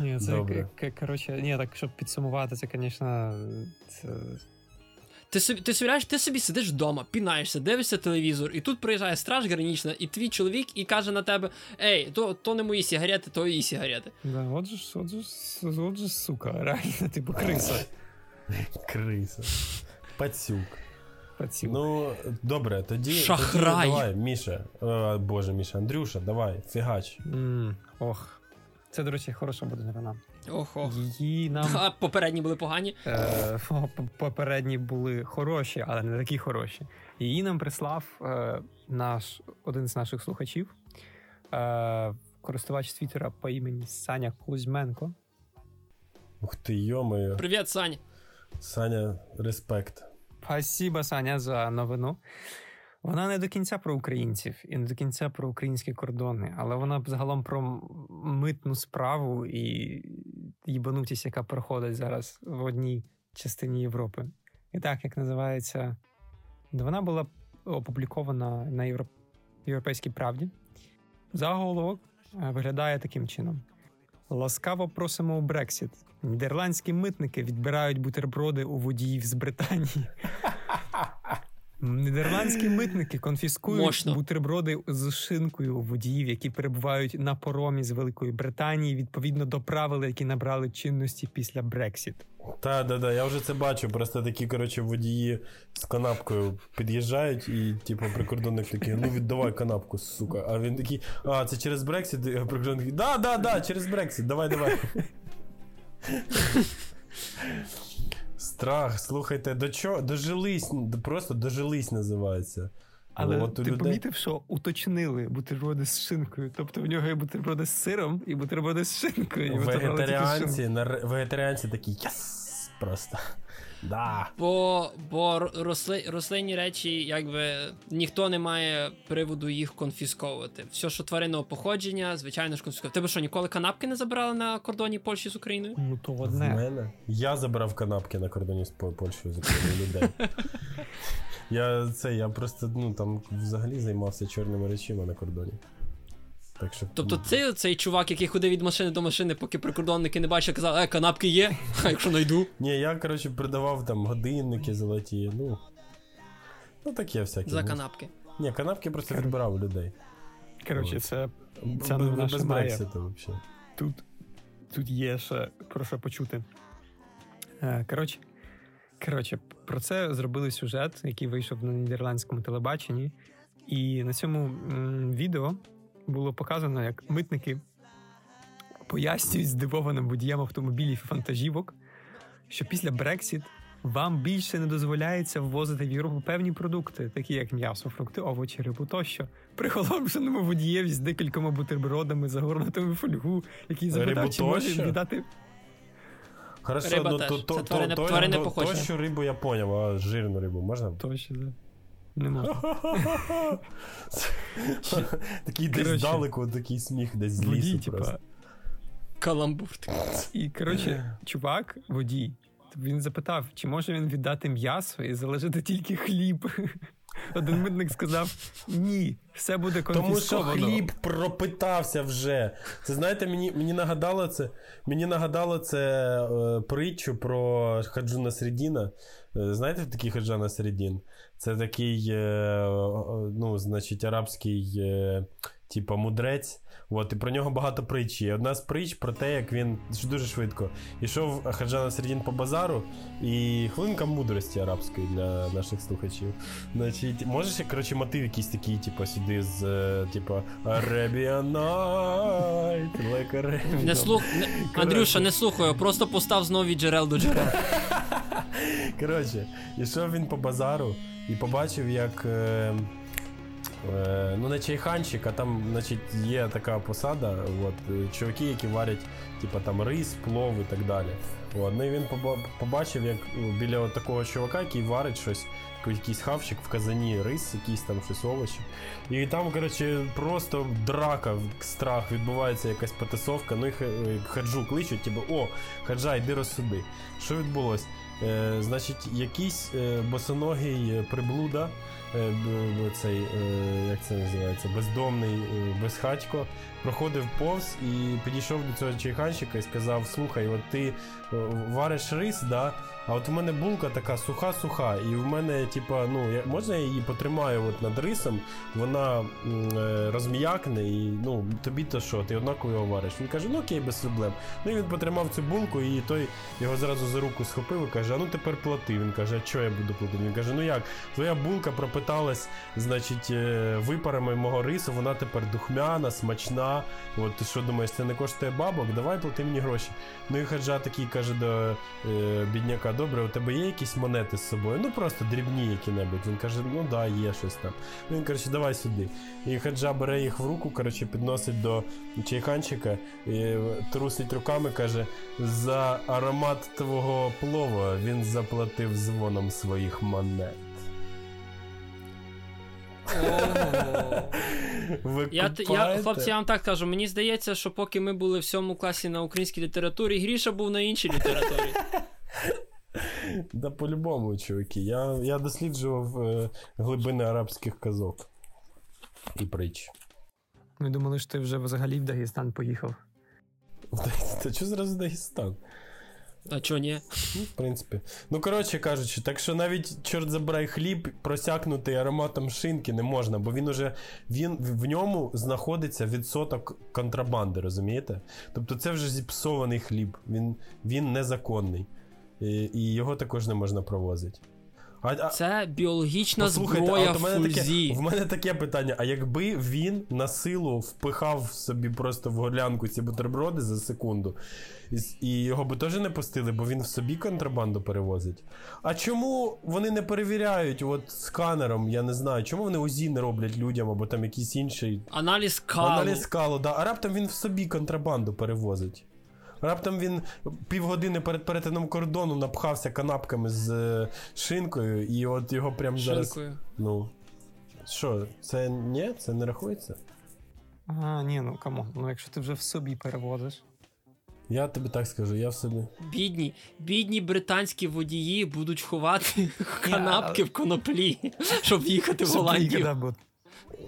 Ні, це Добре. к- к- коротше, ні, так щоб підсумувати, це, звісно, це Ти собі, ти собі, ти собі сидиш вдома, пінаєшся, дивишся телевізор, і тут приїжджає страж гранічна, і твій чоловік і каже на тебе: Ей, то, то не мої сигарети, то її сигарети. Да, от же, ж- от же, от же, ж, сука, реально, типу криса. Криса. Пацюк. Пацюк. Ну, добре, тоді. Шахрай. Тоді, давай, Міша. Е, Боже, Міша, Андрюша, давай, фігач. М, ох. Це, до речі, хороша буде новина. Ох, ох. Її нам А попередні були погані. е, попередні були хороші, але не такі хороші. Її нам прислав е, наш один з наших слухачів, е, користувач Твіттера по імені Саня Кузьменко. Ух ти, йомою. Привіт, Сань. Саня, респект. Спасибо, Саня, за новину. Вона не до кінця про українців і не до кінця про українські кордони, але вона загалом про митну справу і їбанутість, яка проходить зараз в одній частині Європи. І так, як називається, вона була опублікована на Євро... Європейській правді. Заголовок е, виглядає таким чином: Ласкаво просимо у Брексіт. Нідерландські митники відбирають бутерброди у водіїв з Британії. Нідерландські митники конфіскують Мощно. бутерброди з шинкою у водіїв, які перебувають на поромі з Великої Британії, відповідно до правил, які набрали чинності після Брексіт. Та, да, да, я вже це бачу. Просто такі, коротше, водії з канапкою під'їжджають, і, типу, прикордонник такий, ну віддавай канапку, сука. А він такий, а, це через Брексит? А прикордонник да, да, да, через Брексит, давай, давай. Страх, слухайте, до чого? Дожились, просто дожились називається. Але От ти людей- помітив, що уточнили бутерброди з шинкою. Тобто в нього є бутерброди з сиром і бутерброди з шинкою. Вегетаріанці, на... вегетаріанці такі єс! Просто. Да. Бо, бо росли, рослинні речі, якби ніхто не має приводу їх конфісковувати. Все, що тваринного походження, звичайно ж конфісковувати. Тебе що, ніколи канапки не забирали на кордоні Польщі з Україною? Ну то В мене? Я забрав канапки на кордоні з Пол- Польщею з Україною людей. Я це, я просто ну там взагалі займався чорними речима на кордоні. Так що. Тобто цей, цей чувак, який ходив від машини до машини, поки прикордонники не бачили, казав, е, канапки є, а якщо знайду. Ні, я, коротше, продавав там годинники золоті, ну. Ну таке всяке. За ну. канапки. Ні, канапки просто відбирав у людей. Коротше, це Б- Ця без ще. Брекситу взагалі. тут, тут є ще про що почути. Е, Коротше, коротше, про це зробили сюжет, який вийшов на нідерландському телебаченні. І на цьому м, відео було показано, як митники пояснюють здивованим водіям автомобілів і фантажівок, що після Брексіт вам більше не дозволяється ввозити в Європу певні продукти, такі як м'ясо, фрукти, овочі, рибу тощо. Приголомшеному водієві з декількома бутербродами, загорнутими в фольгу, який запитав, чи може віддати Хорошо, Риба ну теж. то, Це то, тварини- то, тварини то, похожі. то, що рибу я поняв, а жирну рибу можна? тощо. Да. Не можна. Такий десь далеко, такий сміх, десь з лісу типа. Каламбур. І коротше, чувак, водій, він запитав, чи може він віддати м'ясо і залишити тільки хліб. Один митник сказав: ні, все буде Тому що хліб пропитався вже. Це знаєте, мені, мені нагадало це. Мені нагадало це е, притчу про Хаджуна Середіна. Е, знаєте такий Хаджана Середін? Це такий, е, ну, значить, арабський, е, типа, мудрець. От, і про нього багато притч. є. Одна з притч про те, як він дуже швидко ішов Хаджана Середін по базару, і хвилинка мудрості арабської для наших слухачів. Значить, можеш, як, коротше, мотив якийсь такий, типу, сюди з, типу, Arabian Night, like Arabian. Не слух... не... Андрюша, не слухаю, просто постав знову від джерел до джерел. Коротше, ішов він по базару і побачив, як. Е, е, ну, не чайханчик, а там, значить, є така посада, от, е, чуваки, які варять, типу, там рис, плов і так далі. От, ну і він побачив, як ну, біля от такого чувака, який варить щось, якийсь хавчик в казані, рис, якісь там щось овочі. І там, коротше, просто драка, страх, відбувається якась потасовка. Ну і х- е, хаджу кличуть, типу, о, хаджа, йди розсуди. Що відбулось? Е, значить, якийсь е, босоногий е, приблуда, е, цей, е, як це називається, бездомний е, безхатько, проходив повз і підійшов до цього чайханщика і сказав: Слухай, от ти е, вариш рис, да? А от у мене булка така суха-суха, і в мене, типа, ну, я, можна я її потримаю от над рисом, вона е, розм'якне, і ну, тобі то що, ти однаково його вариш. Він каже, ну окей, без проблем. Ну і він потримав цю булку, і той його зразу за руку схопив і каже: а ну тепер плати. Він каже, а що я буду платити? Він каже, ну як, твоя булка пропиталась, значить, е, випарами мого рису, вона тепер духмяна, смачна. От ти що думаєш, це не коштує бабок? Давай плати мені гроші. Ну і хаджа такий каже до е, бідняка: добре, у тебе є якісь монети з собою? Ну просто дрібні які-небудь. Він каже, ну да, є щось там. Ну він коротше, давай сюди. І хаджа бере їх в руку, коротше, підносить до чайханчика, і трусить руками, каже: за аромат твого плова він заплатив дзвоном своїх монет. Ви Я, я, хлопці, я вам так кажу, мені здається, що поки ми були в сьомому класі на українській літературі, Гріша був на іншій літературі. Да по-любому, чуваки. Я, я досліджував е, глибини арабських казок і притч. Ми думали, що ти вже взагалі в Дагестан поїхав. Та що зразу Дагестан? А чого ні? Ну, в принципі. Ну, коротше кажучи, так що навіть, чорт забирай, хліб просякнутий ароматом шинки не можна, бо він уже він, в ньому знаходиться відсоток контрабанди, розумієте? Тобто це вже зіпсований хліб, він, він незаконний. І, і його також не можна провозити. А, Це біологічна Послухайте, зброя а от у мене таке, в мене таке питання: а якби він на силу впихав собі просто в горлянку ці бутерброди за секунду, і, і його би теж не пустили, бо він в собі контрабанду перевозить. А чому вони не перевіряють от сканером, я не знаю, чому вони УЗІ не роблять людям або там якийсь інший Аналіз калу. аналіз калу, да, а раптом він в собі контрабанду перевозить. Раптом він півгодини перед перетином кордону напхався канапками з е, шинкою, і от його прямо зараз. Шинкою. Ну. Що, це ні? Це не рахується? А, ні, ну come on. Ну якщо ти вже в собі перевозиш. Я тобі так скажу, я в собі. Бідні, бідні британські водії будуть ховати канапки в коноплі, щоб їхати в Голландію.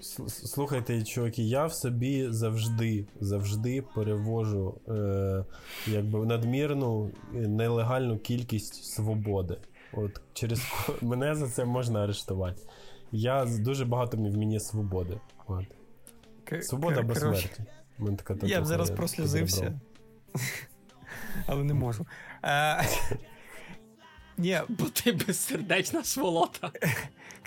Слухайте, чуваки, я в собі завжди, завжди перевожу е, якби надмірну е, нелегальну кількість свободи. От через мене за це можна арештувати. Я дуже багато в мені свободи. От. Свобода мене така Я б зараз я прослізився. Але не можу. Е, Ні, Бо ти безсердечна сволота.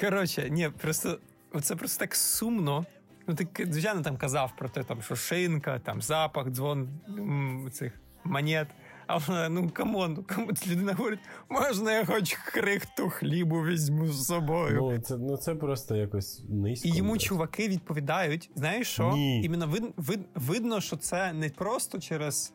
коротше, ні, просто це просто так сумно, Ну, ти, звичайно, там казав про те, там, що шинка, там запах, дзвон цих монет. А вона, ну come on, come on, людина говорить, можна я хоч крихту хлібу візьму з собою. Ну це, ну, це просто якось низько. І йому блядь. чуваки відповідають: знаєш що? Ні. Іменно вид, вид, видно, що це не просто через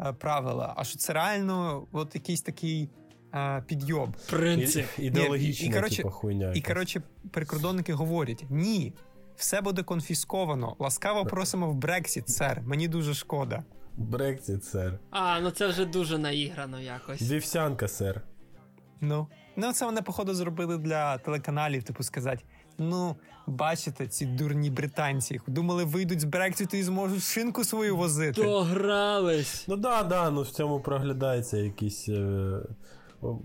е, правила, а що це реально от якийсь такий е, підйом. Принцип. І- Ідеологічна, І- коротше, типу, хуйня. І коротше, прикордонники говорять: ні, все буде конфісковано. Ласкаво просимо в Брексіт, сер. Мені дуже шкода. Брексіт, сер. А, ну це вже дуже наіграно якось. Вівсянка, сер. Ну, ну це вони, походу, зробили для телеканалів, типу, сказати: ну, бачите, ці дурні британці, думали, вийдуть з Брекситу і зможуть шинку свою возити. Догрались. Ну да, да, ну в цьому проглядається якийсь. Е...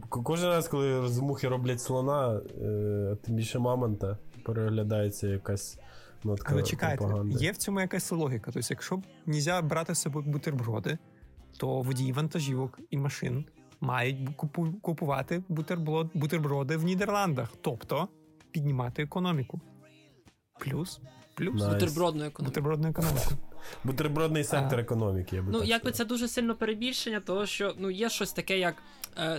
Кожен раз, коли з мухи роблять слона, е... тим більше мамонта, переглядається якась нотка Але чекайте, пропаганди. є в цьому якась логіка. Тобто, якщо б нельзя брати з собою бутерброди, то водії вантажівок і машин мають купу- купувати бутерброд, бутерброди в Нідерландах, тобто піднімати економіку. Плюс, плюс Nice. Бутербродну економіку. бутербродну економіку. Бутербродний сектор А. економіки, я би Ну, так якби сказав. це дуже сильно перебільшення, того що ну є щось таке, як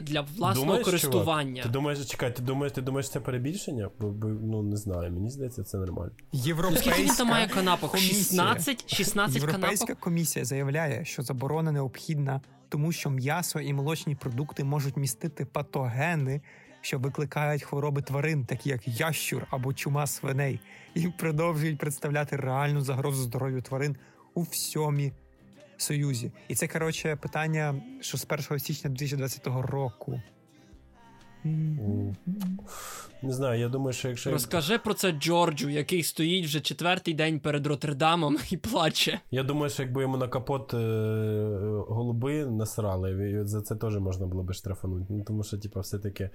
для власного Думаєш, користування. Чувак, ти думаєш, чекай, ти думаєш, ти думаєш, це перебільшення? Бо, бо, ну не знаю, мені здається, це нормально. Європейська Скільки він там має канапок? комісія. 16? 16 Європейська канапок? комісія заявляє, що заборона необхідна, тому що м'ясо і молочні продукти можуть містити патогени, що викликають хвороби тварин, такі як ящур або чума свиней, і продовжують представляти реальну загрозу здоров'ю тварин у всьому Союзі. І це коротше питання, що з 1 січня 2020 року. Не знаю, я думаю, що якщо. Розкажи про це Джорджу, який стоїть вже четвертий день перед Роттердамом і плаче. Я думаю, що якби йому на капот е, голуби насрали, за це теж можна було би штрафанути. Ну, тому що, типу, все-таки,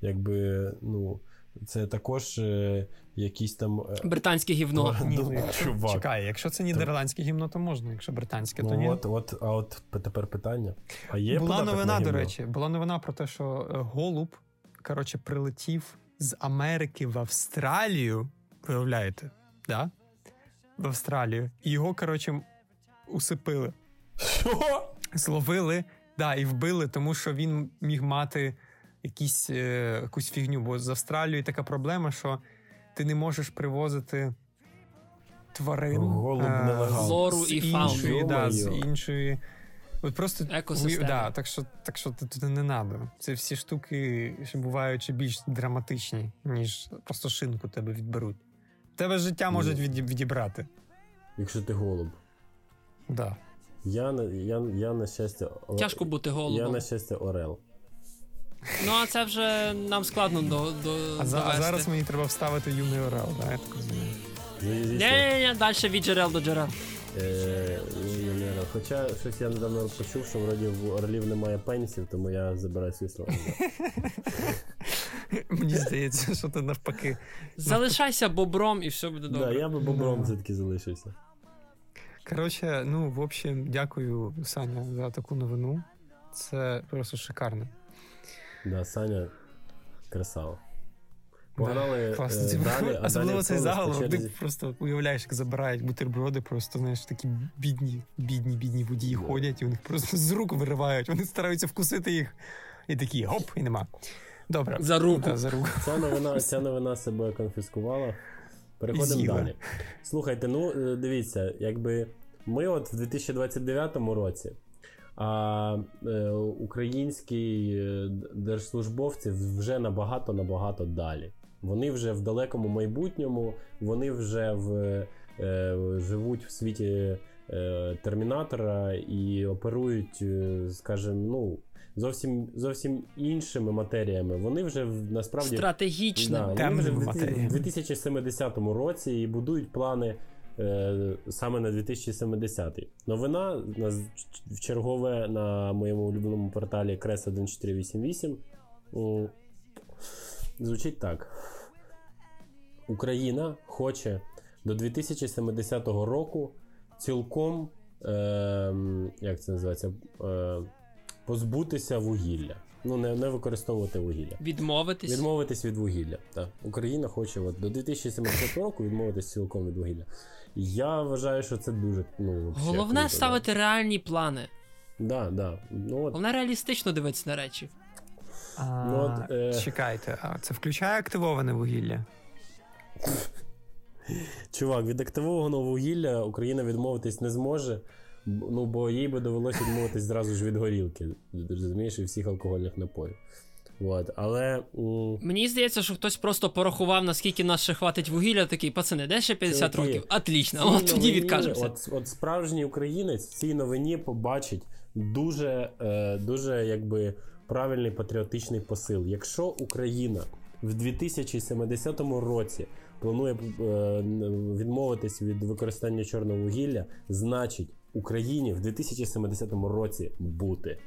якби, ну, це також е, якісь там. е, Британське гівно. Ні, ну, якщо, чувак. чекай, якщо це нідерландське гімно, то можна, якщо британське, то ні. Ну, от, от, а от тепер питання. А є була податок новина, до гімно? речі, була новина про те, що е, голуб коротше прилетів з Америки в Австралію. Виявляєте, да? В Австралію. І його, коротше, усипили. Що? Зловили, да, і вбили, тому що він міг мати якісь, е, якусь фігню. Бо з Австралією така проблема, що ти не можеш привозити тварин Голуб е. Флору з і фауну. іншої, да, з іншої. От просто Екосистеми. Да, так що так що тут не треба. Це всі штуки ще бувають ще більш драматичні, ніж просто шинку тебе відберуть. Тебе життя можуть від, відібрати. Якщо ти голуб. Да. Я, на- я, я на щастя. Тяжко бути Я на щастя Орел. Ну а це вже нам складно до, до А, довести. зараз мені треба вставити юний орел, да, я так розумію. Ні-ні-ні, далі від джерел до джерел. Е, Орел. Хоча щось я недавно почув, що вроді в орлів немає пенісів, тому я забираю свої слова. Мені здається, що ти навпаки. Залишайся бобром і все буде Да, добре. я би бобром Да. все-таки залишився. Коротше, ну, в общем, дякую, Саня, за таку новину. Це просто шикарно. Да, Саня красава. Погнали Да, класно. е, далі, Особливо цей заголовок, ти просто уявляєш, як забирають бутерброди, просто знаєш, такі бідні, бідні, бідні водії Да. ходять, і у них просто з рук виривають, вони стараються вкусити їх. І такі гоп, і нема. Добре. За руку. Да, за руку. Ця новина, ця новина себе конфіскувала. Переходимо далі. Слухайте, ну е, дивіться, якби ми от в 2029 році, а е, українські е, держслужбовці вже набагато набагато далі. Вони вже в далекому майбутньому, вони вже в, е, живуть в світі е, термінатора і оперують, е, скажімо, ну. Зовсім зовсім іншими матеріями. Вони вже насправді Стратегічним. Да, вони вже в 2070 році і будують плани саме на 2070. Новина на в чергове на моєму улюбленому порталі Крес 1488 звучить так: Україна хоче до 2070 року цілком, е, як це називається, е, позбутися вугілля. Ну, не, не використовувати вугілля. Відмовитись. Відмовитись від вугілля. Так. Україна хоче от, до 2070 року відмовитись цілком від вугілля. Я вважаю, що це дуже. Ну, Головне круто, ставити реальні плани. Да. Да, да. Ну, от, Головне реалістично дивитися на речі. А, Ну, от, е. Чекайте, а це включає активоване вугілля? чувак, від активованого вугілля Україна відмовитись не зможе. Ну, бо їй би довелося відмовитись зразу ж від горілки, розумієш, і всіх алкогольних напоїв. От. Але Мені здається, що хтось просто порахував, наскільки нас ще хватить вугілля, такий, пацани, де ще 50 Чуваки, років? Отлично, цій от тоді новині, відкажемося. От, от справжній українець в цій новині побачить дуже, е, дуже якби правильний патріотичний посил. Якщо Україна в 2070 році планує е, відмовитись від використання чорного вугілля, значить Україні в 2070 році бути.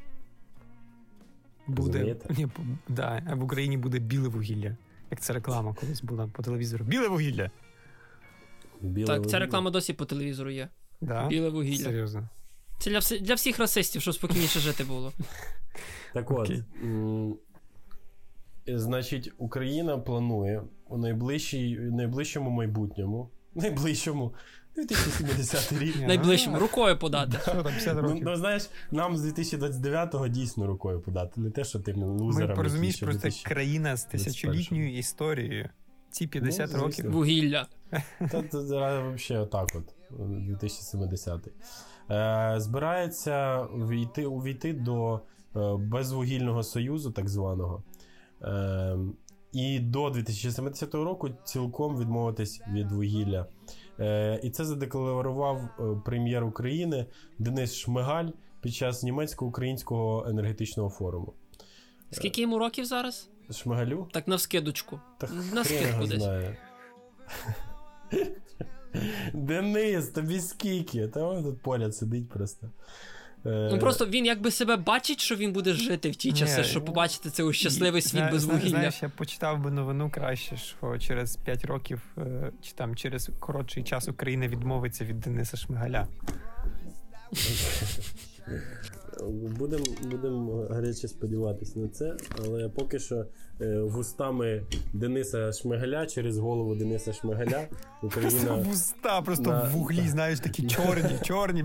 Буде. Ні, да, в Україні буде біле вугілля. Як це реклама колись була по телевізору. Біле вугілля! Біле Так, ця реклама досі по телевізору є. Да? Біле вугілля. Серйозно. Це для, вс- для всіх расистів, щоб спокійніше жити було. Так от, Окей. значить, Україна планує у найближчій, найближчому майбутньому, найближчому 2070 рік. Ну, Найближчим рукою подати. Що там 50 Ну, років? ну, знаєш, нам з 2029-го дійсно рукою подати. Не те, що тим лузерам. Ми порозумієш, просто країна з тисячолітньою історією. Ці 50 Ну, років. Вугілля. Та це взагалі отак от, 2070. Е, збирається війти, увійти до е, безвугільного союзу, так званого. Е, і до 2070 року цілком відмовитись від вугілля. Е, і це задекларував е, прем'єр України Денис Шмигаль під час німецько-українського енергетичного форуму. Скільки йому років зараз? Шмигалю? Так навскидочку. Так На скидку десь. знає. Денис, тобі скільки? Та він тут поряд сидить просто. Е, Ну просто він якби себе бачить, що він буде жити в ті часи, щоб побачити побачити цей щасливий світ Зна- без вугілля. Знаєш, я почитав би новину краще, що через 5 років, е, чи там через коротший час Україна відмовиться від Дениса Шмигаля. Будемо будем гаряче сподіватися на це, але поки що е, вустами Дениса Шмигаля через голову Дениса Шмигаля Просто Україна вуста, просто на- в вуглі, знаєш, такі чорні, чорні.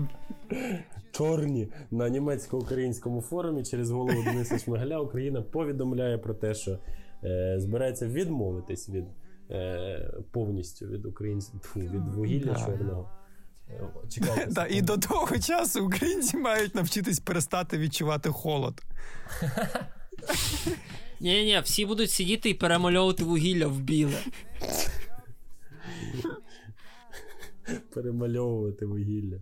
чорні на німецько-українському форумі через голову Дениса Шмигаля Україна повідомляє про те, що е, збирається відмовитись від е, повністю від українців від вугілля Да. чорного. Чекайте. І до того часу українці мають навчитись перестати відчувати холод. Ні, ні, всі будуть сидіти і перемальовувати вугілля в біле. перемальовувати вугілля.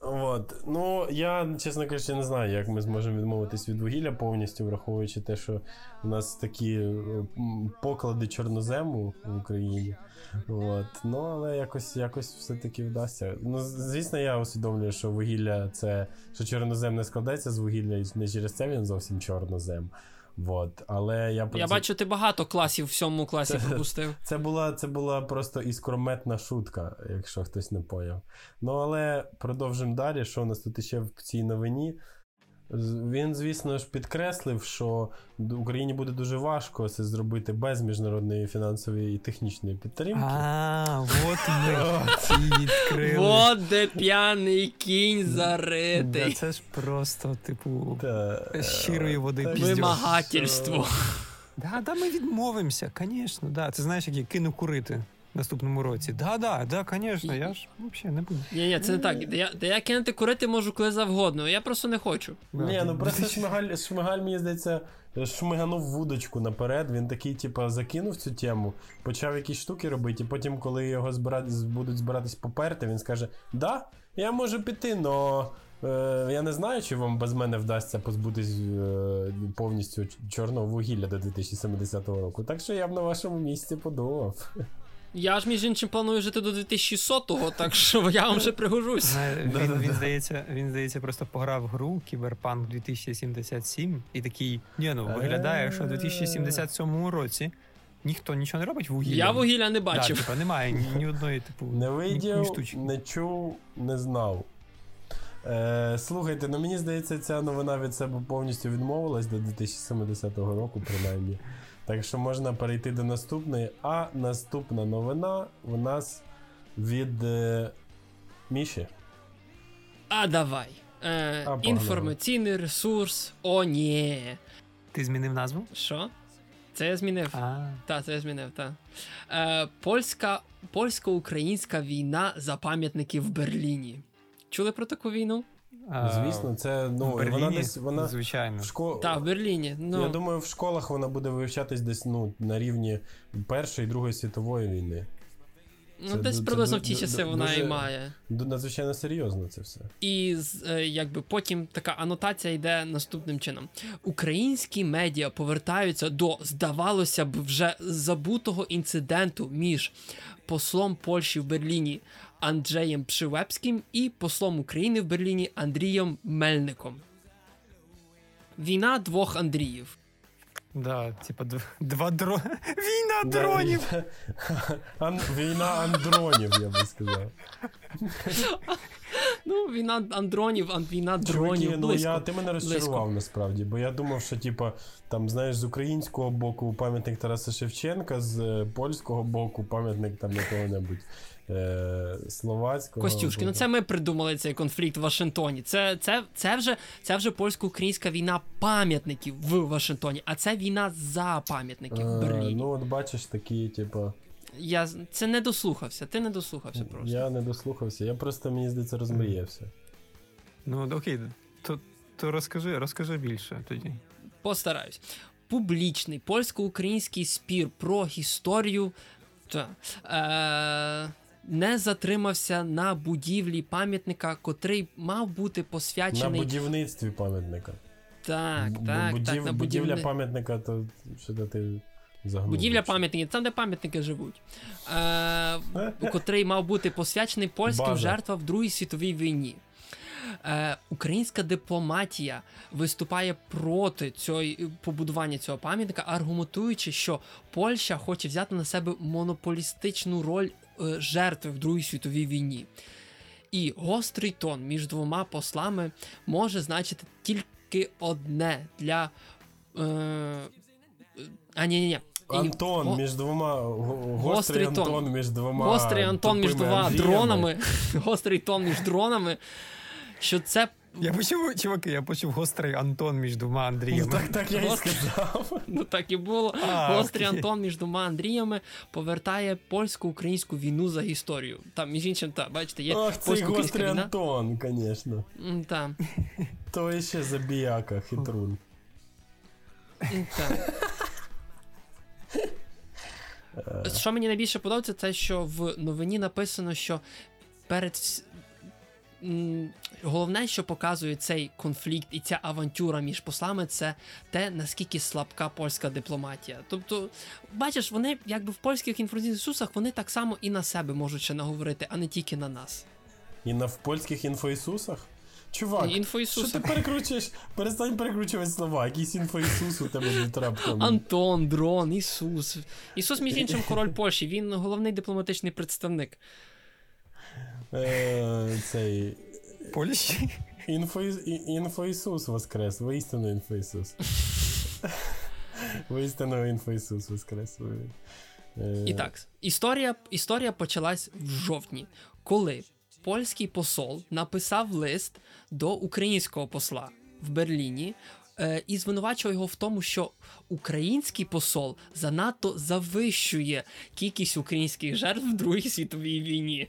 От. Ну, я, чесно кажучи, не знаю, як ми зможемо відмовитись від вугілля повністю, враховуючи те, що у нас такі поклади чорнозему в Україні. От. Ну, але якось, якось все-таки вдасться. Ну, звісно, я усвідомлюю, що вугілля це що чорнозем не складається з вугілля, і не через це він зовсім чорнозем. От. Але я Я бачу, ти багато класів в сьомому класі Це- пропустив. це була, це була просто іскрометна шутка, якщо хтось не поняв. Ну, але продовжимо далі. Що у нас тут ще в цій новині? Він, звісно ж, підкреслив, що Україні буде дуже важко це зробити без міжнародної фінансової і технічної підтримки. А, от ми відкрили. Вот де п'яний кінь заритий. це ж просто, типу, щирої води. Вимагательство. Да, да, ми відмовимося, звісно, да. Це знаєш, як я кину курити наступному році. Да, да, да, звісно, я ж взагалі не буду. Ні, ні, це не так. Я, де я кинути курити можу коли завгодно. Я просто не хочу. Да, Ні, ну просто Шмигаль, Шмигаль, мені здається, шмиганув вудочку наперед. Він такий, типа, закинув цю тему, почав якісь штуки робити, і потім, коли його збирати, будуть збиратись поперти, він скаже: Да, я можу піти, но. Е, я не знаю, чи вам без мене вдасться позбутись е, повністю чорного вугілля до 2070 року. Так що я б на вашому місці подумав. Я ж між іншим планую жити до 2100-го, так що я вам вже пригожусь. Він, він, здається, він, здається, просто пограв гру Кіберпанк 2077 і такий, ні, ну виглядає, що в 2077 році ніхто нічого не робить вугілля. Я вугілля не Да, бачив. типа, немає ні, ні одної, типу, Не ні, ні видів, штучки. не чув, не знав. Е, слухайте, ну мені здається, ця новина від себе повністю відмовилась до 2070 року, принаймні. Так що можна перейти до наступної. А наступна новина у нас від е, Міші. А давай. Е, погнали. інформаційний ресурс. О, ні. Ти змінив назву? Що? Це я змінив. А, Так, це я змінив, так. Е, польська, польсько-українська війна за пам'ятники в Берліні. Чули про таку війну? Звісно, це ну в Берліні, вона десь вона звичайно. в школі. Так, в Берліні. Ну, Я думаю, в школах вона буде вивчатись десь ну, на рівні Першої і Другої світової війни. ну це десь ду- приблизно це в ті часи вона дуже- і має. Надзвичайно серйозно це все. І з- е, якби потім така анотація йде наступним чином: українські медіа повертаються до, здавалося б, вже забутого інциденту між послом Польщі в Берліні Анджеєм Пшивепським і послом України в Берліні Андрієм Мельником. Війна двох Андріїв. Да, типа два дро... Війна дронів! Да, Ан- Війна андронів, я би сказав. Ну, війна андронів, ан- війна Чуваки, дронів. ну близько. я, ти мене розчарував Близько. насправді, бо я думав, що типа, там, знаєш, з українського боку пам'ятник Тараса Шевченка, з польського боку пам'ятник там якого-небудь е- словацького. Костюшки, ну це ми придумали цей конфлікт в Вашингтоні. Це, це, це, вже, це вже польсько-українська війна пам'ятників в Вашингтоні, а це війна за пам'ятники в Е, Берліні. Ну, от бачиш, такі, типа. Я це не дослухався. Ти не дослухався просто. Я не дослухався, я просто, мені здається, розмріявся. Ну, окей, то, то розкажи, розкажи більше тоді. Постараюсь. Публічний польсько-український спір про історію та, е, не затримався на будівлі пам'ятника, котрий мав бути На посвячений. будівництві пам'ятника. Так, так, будів- так, на Будівля будівни- пам'ятника, то що ти загнув. Будівля пам'ятників, там, де пам'ятники живуть, е, котрий мав бути посвячений польським База. жертвам в Другій світовій війні. Е, українська дипломатія виступає проти цього побудування цього пам'ятника, аргументуючи, що Польща хоче взяти на себе монополістичну роль жертви в Другій світовій війні. І гострий тон між двома послами може значити тільки одне для. Е, а ні, ні, ні. Антон між двома. Гострий Гострий тон. Антон між двома. Гострий Антон між двома дронами. Гострий тон між дронами. Що це. Я почув, чуваки, я почув гострий Антон між двома Ну, так, так я і сказав. Ну так і було. А, Гострий окей. Антон між двома Андріями повертає польсько-українську війну за історію. Там, між іншим, так, бачите, є Ох, цей гострий війна. Антон, звісно. То ще забіяка, хитрун. Що мені найбільше подобається, це що в новині написано, що перед головне, що показує цей конфлікт і ця авантюра між послами, це те, наскільки слабка польська дипломатія. Тобто, бачиш, вони якби в польських інформаційних ресурсах вони так само і на себе можуть ще наговорити, а не тільки на нас. І на в польських інфоісусах? Чувак, що ти перекручуєш? Перестань перекручувати слова. Якийсь інфоісус у тебе тут раптом. Антон, Дрон, Ісус. Ісус, між іншим, король Польщі, він головний дипломатичний представник. Е, цей Польщі? інфоісус воскрес, воістину інфоісус. Воістину інфоісус воскрес. Е, І так, історія, історія почалась в жовтні, коли польський посол написав лист до українського посла в Берліні е, і звинувачував його в тому, що український посол занадто завищує кількість українських жертв в Другій світовій війні.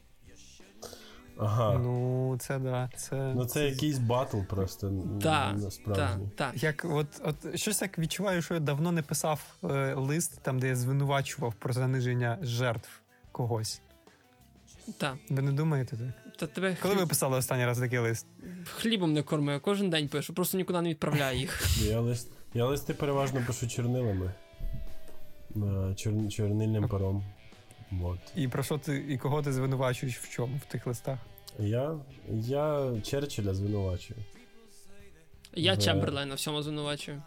Ага. Ну, це да. Це, Ну це якийсь батл просто Так, насправді. так, так. Як от, от щось так відчуваю, що я давно не писав е, лист, там, де я звинувачував про заниження жертв когось. Так. Ви не думаєте так? Та тебе Коли ви писали останній раз такий лист? хлібом не кормив, кожен день пишу, просто нікуди не відправляю їх. Я, лист, я листи переважно пишу чорнилами. Е, Чор, чорнильним пером. Вот. І про що ти і кого ти звинувачуєш в чому в тих листах? Я, я Черчилля звинувачую. Я. Чемберлена всьому звинувачую.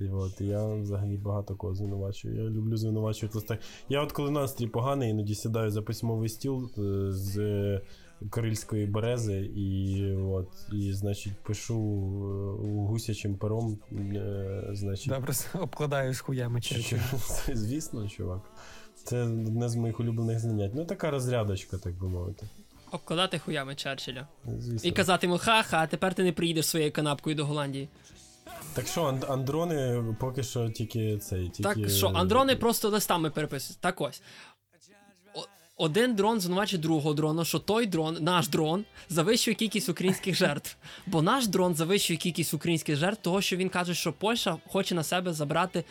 І от я взагалі багато кого звинувачую. Я люблю звинувачувати листах. Я от коли настрій поганий, іноді сідаю за письмовий стіл е, з Корильської берези, і от, і, значить, пишу е, гусячим пером. Е, значить, Добре, обкладаю з хуями Черчилля. Звісно, чувак. Це одне з моїх улюблених занять. Ну, така розрядочка, так би мовити. Обкладати хуями Черчилля. Звісно. І казати йому, ха-ха, тепер ти не приїдеш своєю канапкою до Голландії. Так що, анд- андрони поки що тільки цей. Тільки... Так що, андрони просто листами переписують. Так ось. Один дрон звинувачує другого дрона, що той дрон, наш дрон, завищує кількість українських жертв. Бо наш дрон завищує кількість українських жертв, того що він каже, що Польща хоче на себе забрати е,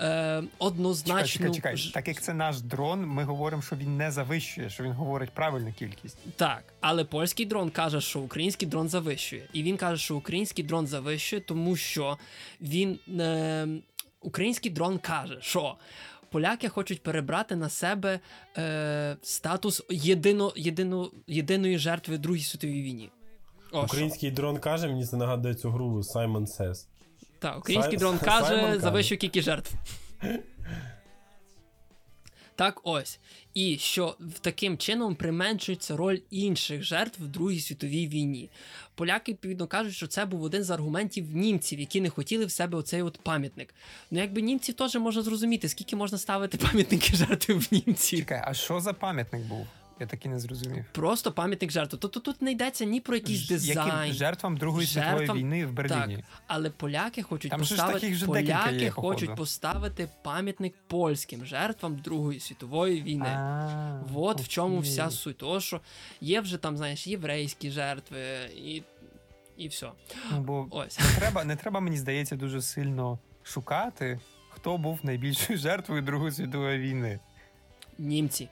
Чекай, однозначну. чекай, чекай. ж- Так як це наш дрон, ми говоримо, що він не завищує, що він говорить правильну кількість. Так, але польський дрон каже, що український дрон завищує. І він каже, що український дрон завищує, тому що він. Е, український дрон каже, що поляки хочуть перебрати на себе е, статус єдино, єдино, єдиної жертви в Другій світовій війні. О, Український дрон каже, мені це нагадує цю гру Simon Says. Так, український Сай- дрон каже, завищу кількість жертв. Так ось. І що таким чином применшується роль інших жертв в Другій світовій війні. Поляки, відповідно, кажуть, що це був один з аргументів німців, які не хотіли в себе оцей от пам'ятник. Ну, якби німців теж можна зрозуміти, скільки можна ставити пам'ятники жертви в німців. Чекай, а що за пам'ятник був? Я так і не зрозумів. Просто пам'ятник жертви. Тобто тут не йдеться ні про якийсь Ж- дизайн. Яким жертвам Другої світової війни в Берліні. Так, але поляки хочуть Там ж поставити же поляки є, хочуть поставити пам'ятник польським жертвам Другої світової війни. А, От в чому вся суть. Того, що є вже там, знаєш, єврейські жертви і, і все. Ну, бо Ось. не треба, не треба, мені здається, дуже сильно шукати, хто був найбільшою жертвою Другої світової війни. Німці.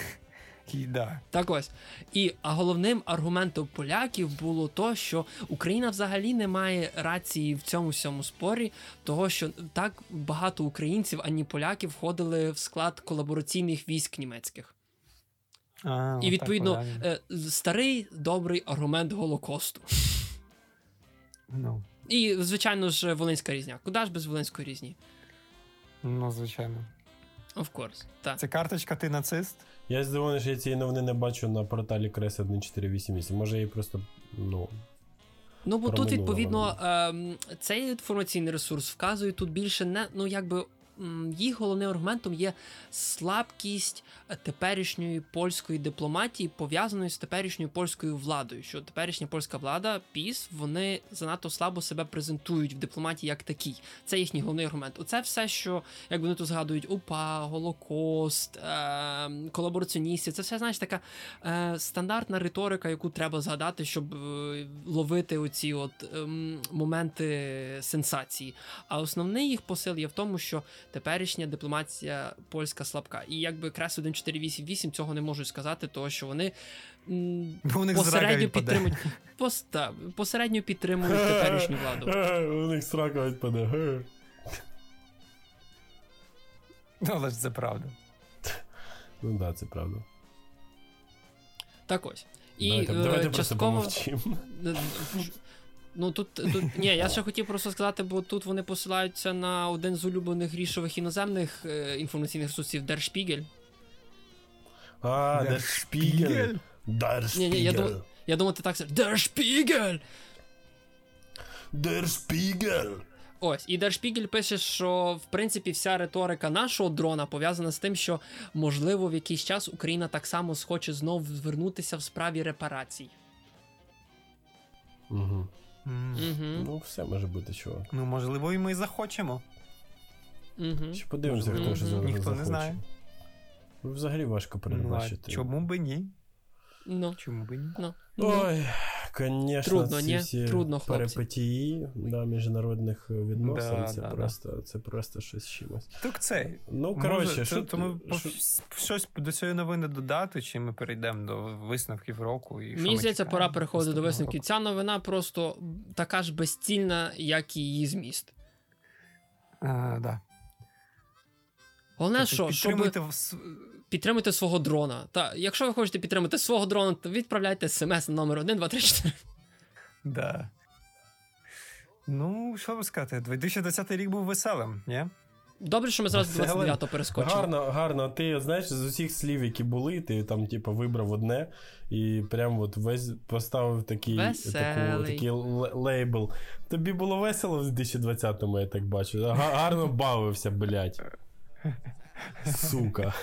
Да. Так ось. І а головним аргументом поляків було то, що Україна взагалі не має рації в цьому всьому спорі, того що так багато українців, ані поляків входили в склад колабораційних військ німецьких. А, І відповідно правильно. е, старий добрий аргумент Голокосту. Ну, І, звичайно ж, Волинська різня. Куди ж без Волинської різні? ну, звичайно. Of course. Так. Це карточка ти нацист? Я здивований, що я цієї новини не бачу на порталі Крес 1488. Може, її просто. Ну. Ну, бо тут, відповідно, ем, цей інформаційний ресурс вказує тут більше не, ну, якби. Їх головним аргументом є слабкість теперішньої польської дипломатії, пов'язаної з теперішньою польською владою. Що теперішня польська влада, ПІС, вони занадто слабо себе презентують в дипломатії як такій. Це їхній головний аргумент. Оце все, що як вони тут згадують, УПА, Голокост, е, колабораціоністів. Це все знаєш така е, стандартна риторика, яку треба згадати, щоб е, ловити оці от ем, моменти сенсації. А основний їх посил є в тому, що теперішня дипломатія польська слабка. І якби Крес 1488 цього не можуть сказати, тому що вони. м, у них Посередньо підтримують поста, посередньо підтримують теперішню владу. У них срака відпаде. Ну, але ж це правда. Ну так, да, це правда. Так ось. І давайте, е, давайте просто частково помовчимо. Ну тут, тут ні, я ще хотів просто сказати, бо тут вони посилаються на один з улюблених рішових іноземних е, інформаційних ресурсів Der Spiegel. А, Der Der Spiegel. Der Ні, ні, я думаю- Я думаю, ти так скажеш Der Spiegel! Der Spiegel. Ось, і Der Spiegel пише, що в принципі вся риторика нашого дрона пов'язана з тим, що можливо в якийсь час Україна так само схоче знов звернутися в справі репарацій. Угу. Угу. Ну, все може бути, чувак. Ну, можливо, і ми захочемо. Mm-hmm. Чи подивимося, хто що Мгм. за- Ніхто не знає. Ну, Взагалі важко Ну, чому би ні? Ну, Чому би ні? ну. Ой, звісно, Трудно, ці всі Трудно, хлопці. перипетії да, міжнародних відносин, Да, це, да, да. просто, це просто щось чимось. Так це. Ну, коротше, що, то ми що- щось до цієї новини додати, чи ми перейдемо до висновків року? І Мені здається, пора переходити до висновків. року? Ця новина просто така ж безцільна, як і її зміст. А, да. Головне, Тобто що щоб підтримуйте в с- підтримати свого дрона. Та якщо ви хочете підтримати свого дрона, то відправляйте смс на номер 1, 2, 3, 4. Да. Ну, що ви сказати, 2020 рік був веселим, ні? Добре, що ми зразу 29-го перескочили. Гарно, гарно. Ти знаєш, з усіх слів, які були, ти там, типу, вибрав одне і прям от весь поставив такий, таку, такий л- лейбл. Тобі було весело в 2020-му, я так бачу. Гарно бавився, блядь. Сука.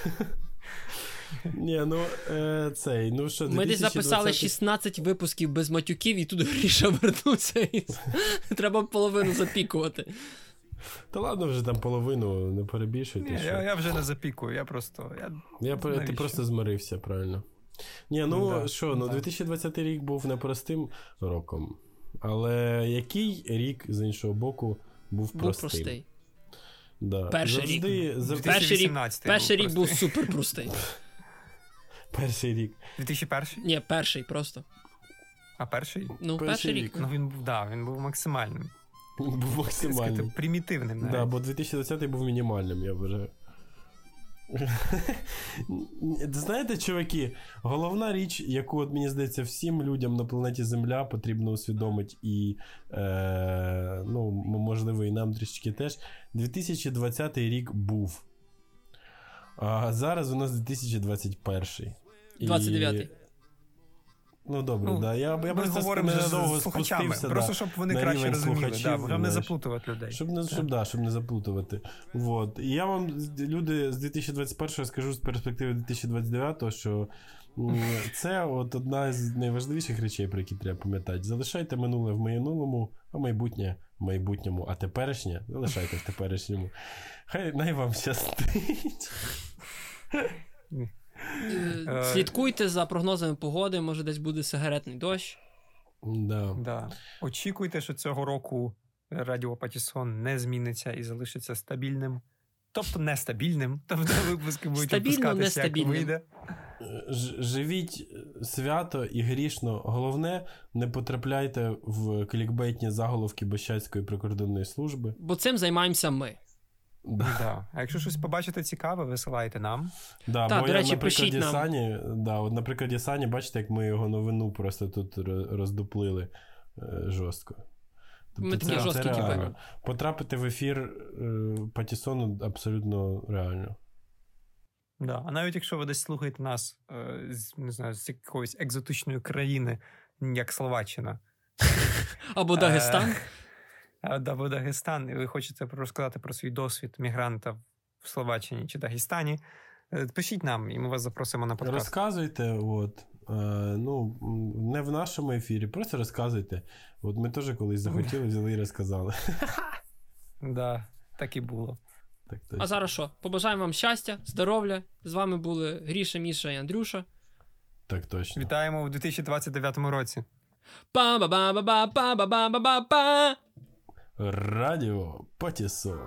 Ні, ну е, цей, ну що, Ми десь записали 16 випусків без матюків, і тут Гріша вернувся. І... Треба половину запікувати. Та ладно, вже там половину не перебільшуйте. Ні, що. я, я вже не запікую, я просто. Я... Я, ти просто змирився, правильно. Ні, ну Ну, да. що, ну Да. 2020 рік був непростим роком. Але який рік, з іншого боку, був Був простий. Да. Перший Завжди, рік. Перший рік, перший був рік був супер простий. Перший рік. 2001? Ні, перший просто. А перший? Ну, Перший перший рік. рік. Ну він був, да, він був максимальним. Був максимальним. Сказати, примітивним. навіть. Да, бо 2020 був мінімальним, я вважаю. Знаєте, чуваки, головна річ, яку, от, мені здається, всім людям на планеті Земля потрібно усвідомити, і е, ну, можливо, і нам трішечки теж. 2020 рік був. А зараз у нас 2021. І- 29-й. Ну, добре, Ну, да. Я, я просто говоримо з слухачами, спустився. просто щоб вони краще розуміли, да, щоб не заплутувати людей. Щоб не, щоб, да, щоб не заплутувати. Вот. І я вам, люди, з 2021 скажу з перспективи 2029, що це от одна з найважливіших речей, про які треба пам'ятати. Залишайте минуле в минулому, а майбутнє в майбутньому, а теперішнє залишайте в теперішньому. Хай най вам щастить. Е, Слідкуйте за прогнозами погоди, може десь буде сигаретний дощ. Да. Да. Очікуйте, що цього року Радіо Патісон не зміниться і залишиться стабільним. Тобто нестабільним. Тобто випуски будуть Стабільно, як нестабільним. вийде. Живіть свято і грішно. Головне, не потрапляйте в клікбейтні заголовки Бощацької прикордонної служби. Бо цим займаємося ми. Да. А якщо щось побачите цікаве, висилайте нам. Да, Та, бо до я, речі, на пишіть нам. Сані, да, от, на прикладі Сані, бачите, як ми його новину просто тут ро- роздуплили е, жорстко. Тобто Ми такі жорсткі типи. реально. Потрапити в ефір е, Патісону абсолютно реально. Да. А навіть якщо ви десь слухаєте нас е, з, не знаю, з якоїсь екзотичної країни, як Словаччина, Або Дагестан. Е, або Дагестан, і ви хочете розказати про свій досвід мігранта в Словаччині чи Дагестані, е, пишіть нам, і ми вас запросимо на подкаст. Розказуйте, от. Е, ну, не в нашому ефірі, просто розказуйте. От ми теж колись захотіли, взяли і розказали. Да, так і було. Так. А зараз що? Побажаємо вам щастя, здоров'я. З вами були Гріша, Міша і Андрюша. так точно. Вітаємо у 2029 році. Па-ба-ба-ба-ба-ба-ба-ба-ба-ба! Радіо Патиссон.